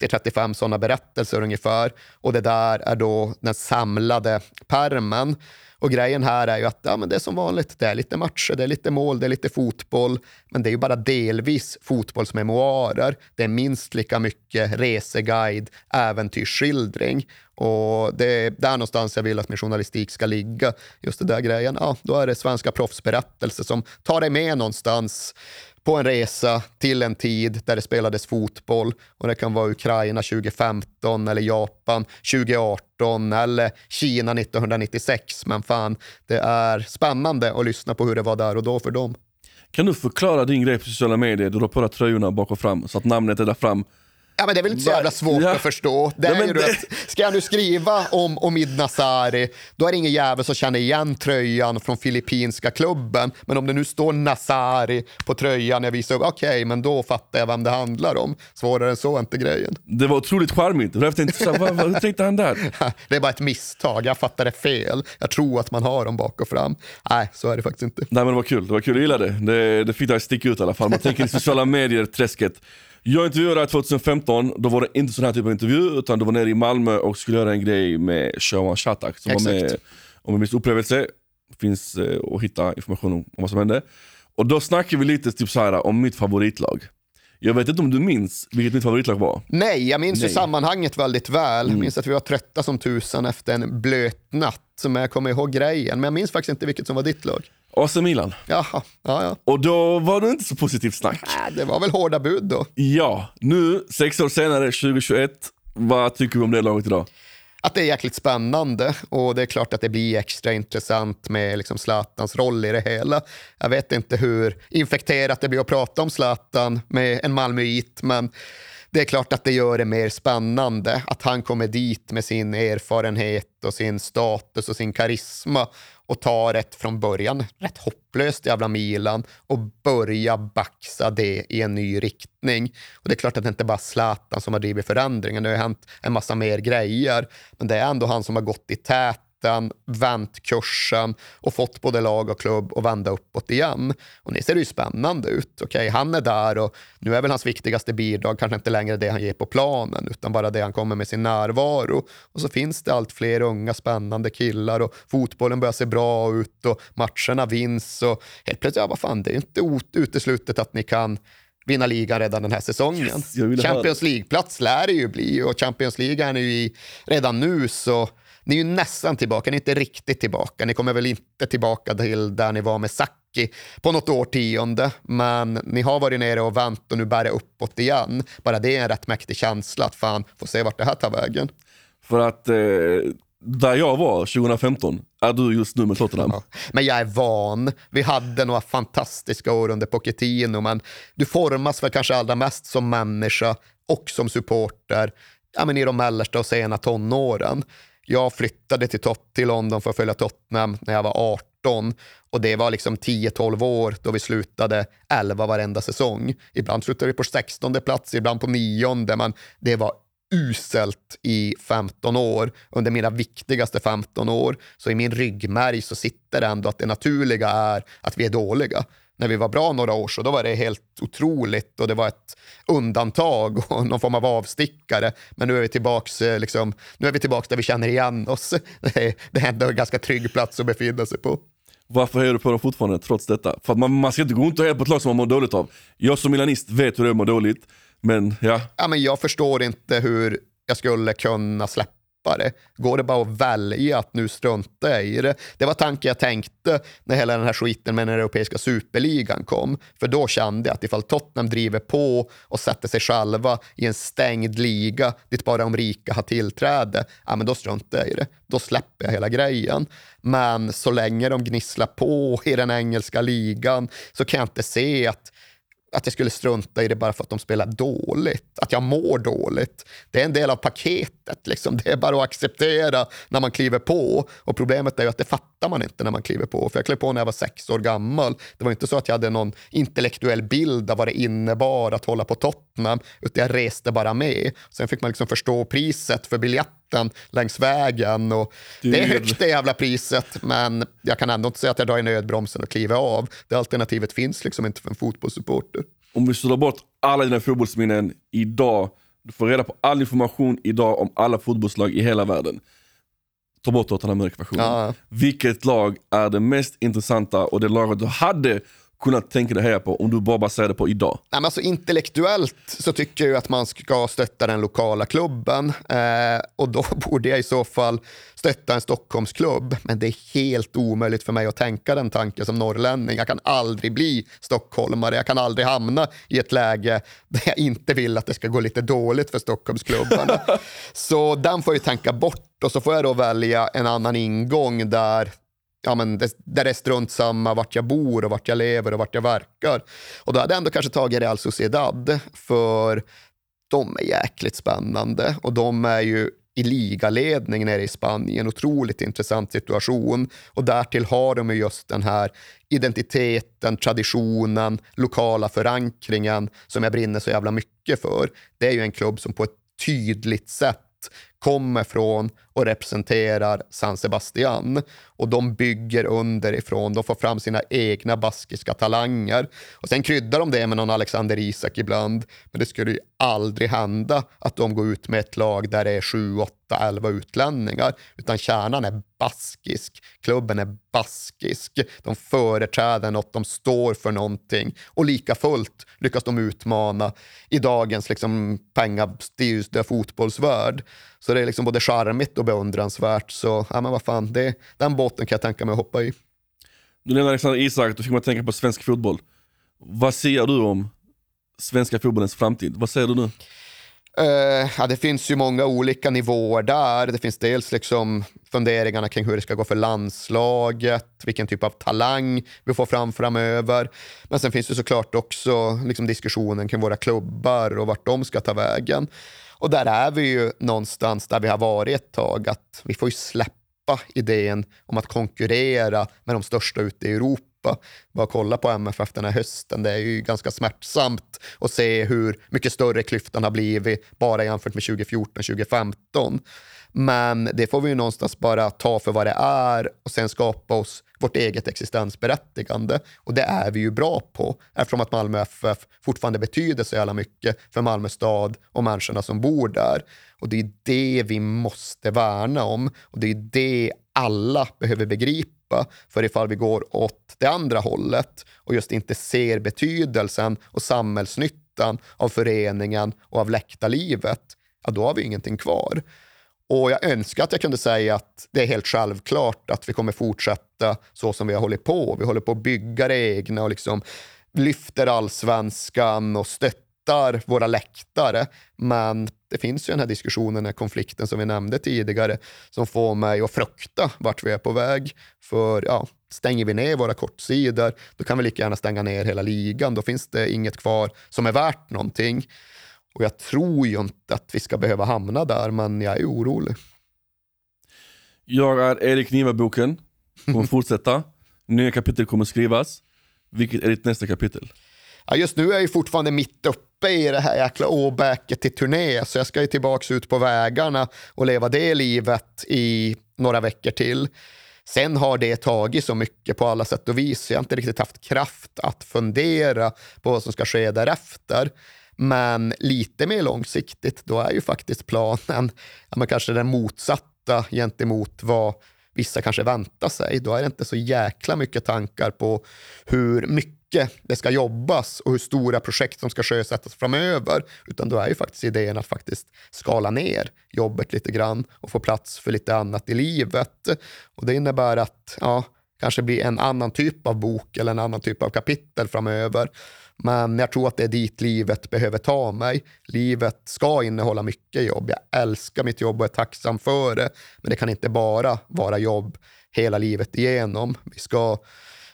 30-35 sådana berättelser ungefär och det där är då den samlade permen. Och grejen här är ju att ja, men det är som vanligt, det är lite matcher, det är lite mål, det är lite fotboll, men det är ju bara delvis fotbollsmemoarer. Det är minst lika mycket reseguide, äventyrsskildring. Och det är där någonstans jag vill att min journalistik ska ligga. Just det där grejen, ja, då är det svenska proffsberättelser som tar dig med någonstans på en resa till en tid där det spelades fotboll. Och Det kan vara Ukraina 2015 eller Japan 2018 eller Kina 1996. Men fan, det är spännande att lyssna på hur det var där och då för dem. Kan du förklara din grej på sociala medier? Du har på dig tröjorna bak och fram så att namnet är där fram. Ja, men det är väl inte så jävla svårt ja. att förstå. Det är ja, det... Att, ska jag nu skriva om Omid Nasari, då är det ingen jävel som känner igen tröjan från filippinska klubben. Men om det nu står Nasari på tröjan jag visar upp, okej, okay, men då fattar jag vem det handlar om. Svårare än så är inte grejen. Det var otroligt charmigt. Jag tänkte, så, vad, vad, hur tänkte han där? [laughs] det är bara ett misstag, jag fattade fel. Jag tror att man har dem bak och fram. Nej, så är det faktiskt inte. Nej, men det var kul, det var kul, jag gillade det. Det, det fick dig sticka ut i alla fall. Man tänker i sociala medier-träsket. Jag intervjuade 2015, då var det inte sån här typ av intervju, utan du var nere i Malmö och skulle göra en grej med Showan Shatak som Exakt. var med om en viss upplevelse. finns eh, att hitta information om, vad som hände. Och då snackade vi lite typ så här, om mitt favoritlag. Jag vet inte om du minns vilket mitt favoritlag var? Nej, jag minns Nej. ju sammanhanget väldigt väl. Jag mm. minns att vi var trötta som tusan efter en blöt natt. Men jag kommer ihåg grejen. Men jag minns faktiskt inte vilket som var ditt lag. AC Milan. Jaha, ja, ja. Och då var det inte så positivt snack. Äh, det var väl hårda bud då. Ja, nu sex år senare, 2021, vad tycker du om det laget idag? Att det är jäkligt spännande och det är klart att det blir extra intressant med liksom Zlatans roll i det hela. Jag vet inte hur infekterat det blir att prata om Zlatan med en Malmöit, men det är klart att det gör det mer spännande att han kommer dit med sin erfarenhet och sin status och sin karisma och tar ett från början rätt hopplöst jävla Milan och börja baxa det i en ny riktning. Och Det är klart att det inte bara är Zlatan som har drivit förändringen, det har hänt en massa mer grejer. Men det är ändå han som har gått i tät mitten, vänt kursen och fått både lag och klubb att vända uppåt igen. Och nu ser det ju spännande ut. okay, han är där och nu är väl hans viktigaste bidrag kanske inte längre det han ger på planen utan bara det han kommer med sin närvaro. Och så finns det allt fler unga spännande killar och fotbollen börjar se bra ut och matcherna vinns och helt plötsligt, ja vad fan, det är inte uteslutet att ni kan vinna ligan redan den här säsongen. Yes, Champions League-plats lär det ju bli och Champions League är ni ju redan nu så ni är ju nästan tillbaka, ni är inte riktigt tillbaka. Ni kommer väl inte tillbaka till där ni var med Saki på något årtionde, men ni har varit nere och vänt och nu bär det uppåt igen. Bara det är en rätt mäktig känsla att fan få se vart det här tar vägen. För att eh, där jag var 2015 är du just nu med Tottenham. Ja. Men jag är van. Vi hade några fantastiska år under Pochettino, men du formas väl kanske allra mest som människa och som supporter ja, men i de mellersta och sena tonåren. Jag flyttade till, Tot till London för att följa Tottenham när jag var 18 och det var liksom 10-12 år då vi slutade 11 varenda säsong. Ibland slutade vi på 16 plats, ibland på 9 men det var uselt i 15 år, under mina viktigaste 15 år. Så i min ryggmärg så sitter det ändå att det naturliga är att vi är dåliga. När vi var bra några år så då var det helt otroligt och det var ett undantag och [laughs] någon form av avstickare. Men nu är vi tillbaks, eh, liksom, nu är vi tillbaks där vi känner igen oss. [laughs] Det är, ändå en ganska trygg plats att befinna sig på. Varför är du på dem fortfarande trots detta? För att man, man ska inte gå runt och heja på ett lag som man mår dåligt av. Jag som milanist vet hur det är att må dåligt. Men ja. ja men jag förstår inte hur jag skulle kunna släppa det. Går det bara att välja att nu strunta jag i det? Det var tanken jag tänkte när hela den här skiten med den europeiska superligan kom. För då kände jag att ifall Tottenham driver på och sätter sig själva i en stängd liga dit bara de rika har tillträde, ja, men då struntar jag i det. Då släpper jag hela grejen. Men så länge de gnisslar på i den engelska ligan så kan jag inte se att att jag skulle strunta i det bara för att de spelar dåligt. Att jag mår dåligt. Det är en del av paketet. Liksom. Det är bara att acceptera när man kliver på. Och Problemet är ju att det fattar man inte när man kliver på. För Jag klev på när jag var sex år gammal. Det var inte så att jag hade någon intellektuell bild av vad det innebar att hålla på Tottenham, utan jag reste bara med. Sen fick man liksom förstå priset för biljetten vatten längs vägen. Och det är högt det jävla priset, men jag kan ändå inte säga att jag drar i nödbromsen och kliver av. Det alternativet finns liksom inte för en fotbollssupporter. Om vi slår bort alla dina fotbollsminnen idag, du får reda på all information idag om alla fotbollslag i hela världen. Ta bort Tottenham-ekvationen. Ja. Vilket lag är det mest intressanta och det laget du hade kunnat tänka dig heja på om du bara baserar det på idag? Nej, men alltså, intellektuellt så tycker jag att man ska stötta den lokala klubben eh, och då [laughs] borde jag i så fall stötta en Stockholmsklubb. Men det är helt omöjligt för mig att tänka den tanken som norrlänning. Jag kan aldrig bli stockholmare. Jag kan aldrig hamna i ett läge där jag inte vill att det ska gå lite dåligt för Stockholmsklubbarna. [laughs] så den får jag tänka bort och så får jag då välja en annan ingång där ja, men det, där det är strunt samma vart jag bor och vart jag lever och vart jag verkar. Och då hade jag ändå kanske tagit Real Sociedad, för de är jäkligt spännande och de är ju i ligaledning nere i Spanien. Otroligt intressant situation. Och därtill har de just den här identiteten, traditionen, lokala förankringen som jag brinner så jävla mycket för. Det är ju en klubb som på ett tydligt sätt kommer från och representerar San Sebastian. Och de bygger underifrån, de får fram sina egna baskiska talanger. Och Sen kryddar de det med någon Alexander Isak ibland, men det skulle ju aldrig hända att de går ut med ett lag där det är 7, 8, 11 utlänningar, utan kärnan är baskisk. Klubben är baskisk. De företräder något, de står för någonting och lika fullt lyckas de utmana i dagens liksom, pengastyrda fotbollsvärld. Så det är liksom både charmigt och beundransvärt. Så ja, men vad fan, det, den båten kan jag tänka mig att hoppa i. Du nämnde Alexander Isak, då fick man tänka på svensk fotboll. Vad säger du om svenska fotbollens framtid? Vad säger du nu? Uh, ja, det finns ju många olika nivåer där. Det finns dels liksom funderingarna kring hur det ska gå för landslaget, vilken typ av talang vi får fram framöver. Men sen finns det såklart också liksom diskussionen kring våra klubbar och vart de ska ta vägen. Och där är vi ju någonstans där vi har varit ett tag, att vi får ju släppa idén om att konkurrera med de största ute i Europa bara kolla på MFF den här hösten. Det är ju ganska smärtsamt att se hur mycket större klyftan har blivit bara jämfört med 2014-2015. Men det får vi ju någonstans bara ta för vad det är och sen skapa oss vårt eget existensberättigande. Och det är vi ju bra på eftersom att Malmö FF fortfarande betyder så jävla mycket för Malmö stad och människorna som bor där. Och det är det vi måste värna om och det är det alla behöver begripa. För ifall vi går åt det andra hållet och just inte ser betydelsen och samhällsnyttan av föreningen och av läktarlivet, ja då har vi ingenting kvar. Och jag önskar att jag kunde säga att det är helt självklart att vi kommer fortsätta så som vi har hållit på. Vi håller på att bygga det egna och liksom lyfter allsvenskan och stöttar hittar våra läktare. Men det finns ju den här diskussionen, den här konflikten som vi nämnde tidigare, som får mig att frukta vart vi är på väg. För ja, stänger vi ner våra kortsidor, då kan vi lika gärna stänga ner hela ligan. Då finns det inget kvar som är värt någonting. Och jag tror ju inte att vi ska behöva hamna där, men jag är orolig. Jag är Erik Niva-boken, kommer fortsätta. [laughs] Nya kapitel kommer skrivas. Vilket är ditt nästa kapitel? Ja, just nu är jag ju fortfarande mitt uppe i det här jäkla åbäket till turné, så jag ska ju tillbaka ut på vägarna och leva det livet i några veckor till. Sen har det tagit så mycket på alla sätt och vis, så jag har inte riktigt haft kraft att fundera på vad som ska ske därefter. Men lite mer långsiktigt, då är ju faktiskt planen ja, men kanske den motsatta gentemot vad vissa kanske väntar sig. Då är det inte så jäkla mycket tankar på hur mycket det ska jobbas och hur stora projekt som ska sjösättas framöver. Utan då är ju faktiskt idén att faktiskt skala ner jobbet lite grann och få plats för lite annat i livet. Och det innebär att ja, kanske blir en annan typ av bok eller en annan typ av kapitel framöver. Men jag tror att det är dit livet behöver ta mig. Livet ska innehålla mycket jobb. Jag älskar mitt jobb och är tacksam för det. Men det kan inte bara vara jobb hela livet igenom. Vi ska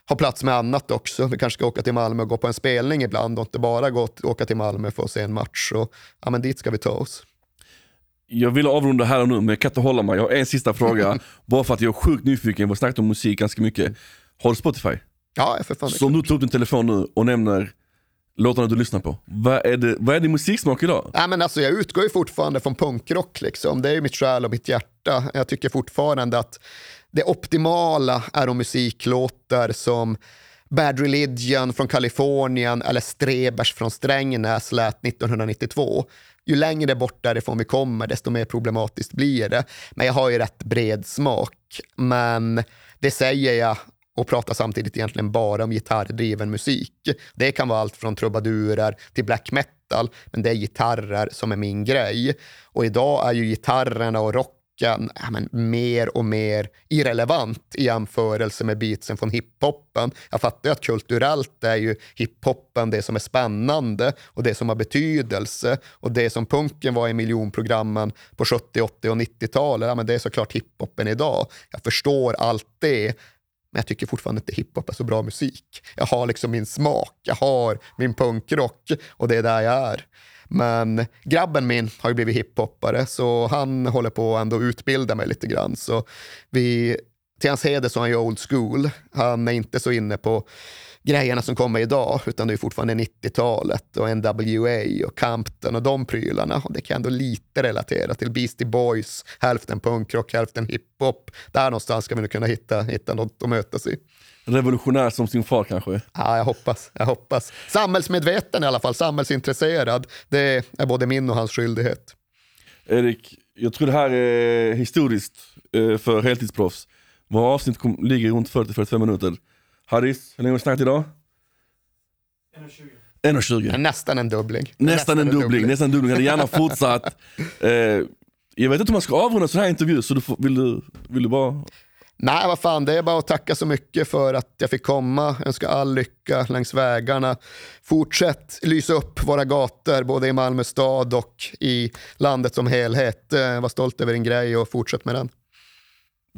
ha plats med annat också. Vi kanske ska åka till Malmö och gå på en spelning ibland och inte bara gå, åka till Malmö för att se en match. Och, ja, men dit ska vi ta oss. Jag vill avrunda här och nu, men jag kan inte hålla mig. Jag har en sista fråga, [laughs] bara för att jag är sjukt nyfiken. Vi har snackat om musik ganska mycket. Har du Spotify? Ja, för fan. Så om du tar upp din telefon nu och nämner låtarna du lyssnar på. Vad är, det, vad är din musiksmak idag? Nej, men alltså, jag utgår ju fortfarande från punkrock. Liksom. Det är ju mitt själ och mitt hjärta. Jag tycker fortfarande att det optimala är om musik låter som Bad Religion från Kalifornien eller Strebers från Strängnäs lät 1992. Ju längre bort därifrån vi kommer, desto mer problematiskt blir det. Men jag har ju rätt bred smak. Men det säger jag och pratar samtidigt egentligen bara om gitarrdriven musik. Det kan vara allt från trubadurer till black metal, men det är gitarrer som är min grej. Och idag är ju gitarrerna och rocken ja, men, mer och mer irrelevant i jämförelse med beatsen från hiphopen. Jag fattar ju att kulturellt är ju hiphopen det som är spännande och det som har betydelse och det som punken var i miljonprogrammen på 70, 80 och 90-talet, ja, men det är såklart hiphopen idag. Jag förstår allt det, men jag tycker fortfarande inte hiphop är så bra musik. Jag har liksom min smak, jag har min punkrock och det är där jag är. Men grabben min har ju blivit hiphoppare så han håller på att utbilda mig lite grann. Så vi, till hans heder så är han ju old school. Han är inte så inne på grejerna som kommer idag, utan det är fortfarande 90-talet och NWA och Campton och de prylarna. Och det kan jag ändå lite relatera till Beastie Boys, hälften punkrock, hälften hiphop. Där någonstans ska vi nog kunna hitta, hitta något att mötas i. Revolutionär som sin far kanske? Ja, jag hoppas. Jag hoppas. Samhällsmedveten i alla fall, samhällsintresserad. Det är både min och hans skyldighet. Erik, jag tror det här är historiskt eh, för heltidsproffs. Våra avsnitt ligger runt 40-45 minuter. Harris, hur länge har vi snackat idag? 1.20. 1.20. Nästan en dubbling. Nästan, nästan en dubbling. Nästan en dubbling. Jag hade gärna fortsatt. [laughs] Eh, jag vet inte om man ska avrunda sån här intervju, så du får, vill, du, vill du bara Nej, vad fan, det är bara att tacka så mycket för att jag fick komma. Önska all lycka längs vägarna. Fortsätt lysa upp våra gator, både i Malmö stad och i landet som helhet. Eh, var stolt över din grej och fortsätt med den.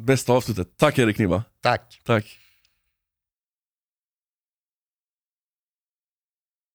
Bästa avslutet. Tack Erik Niva. Tack. Tack.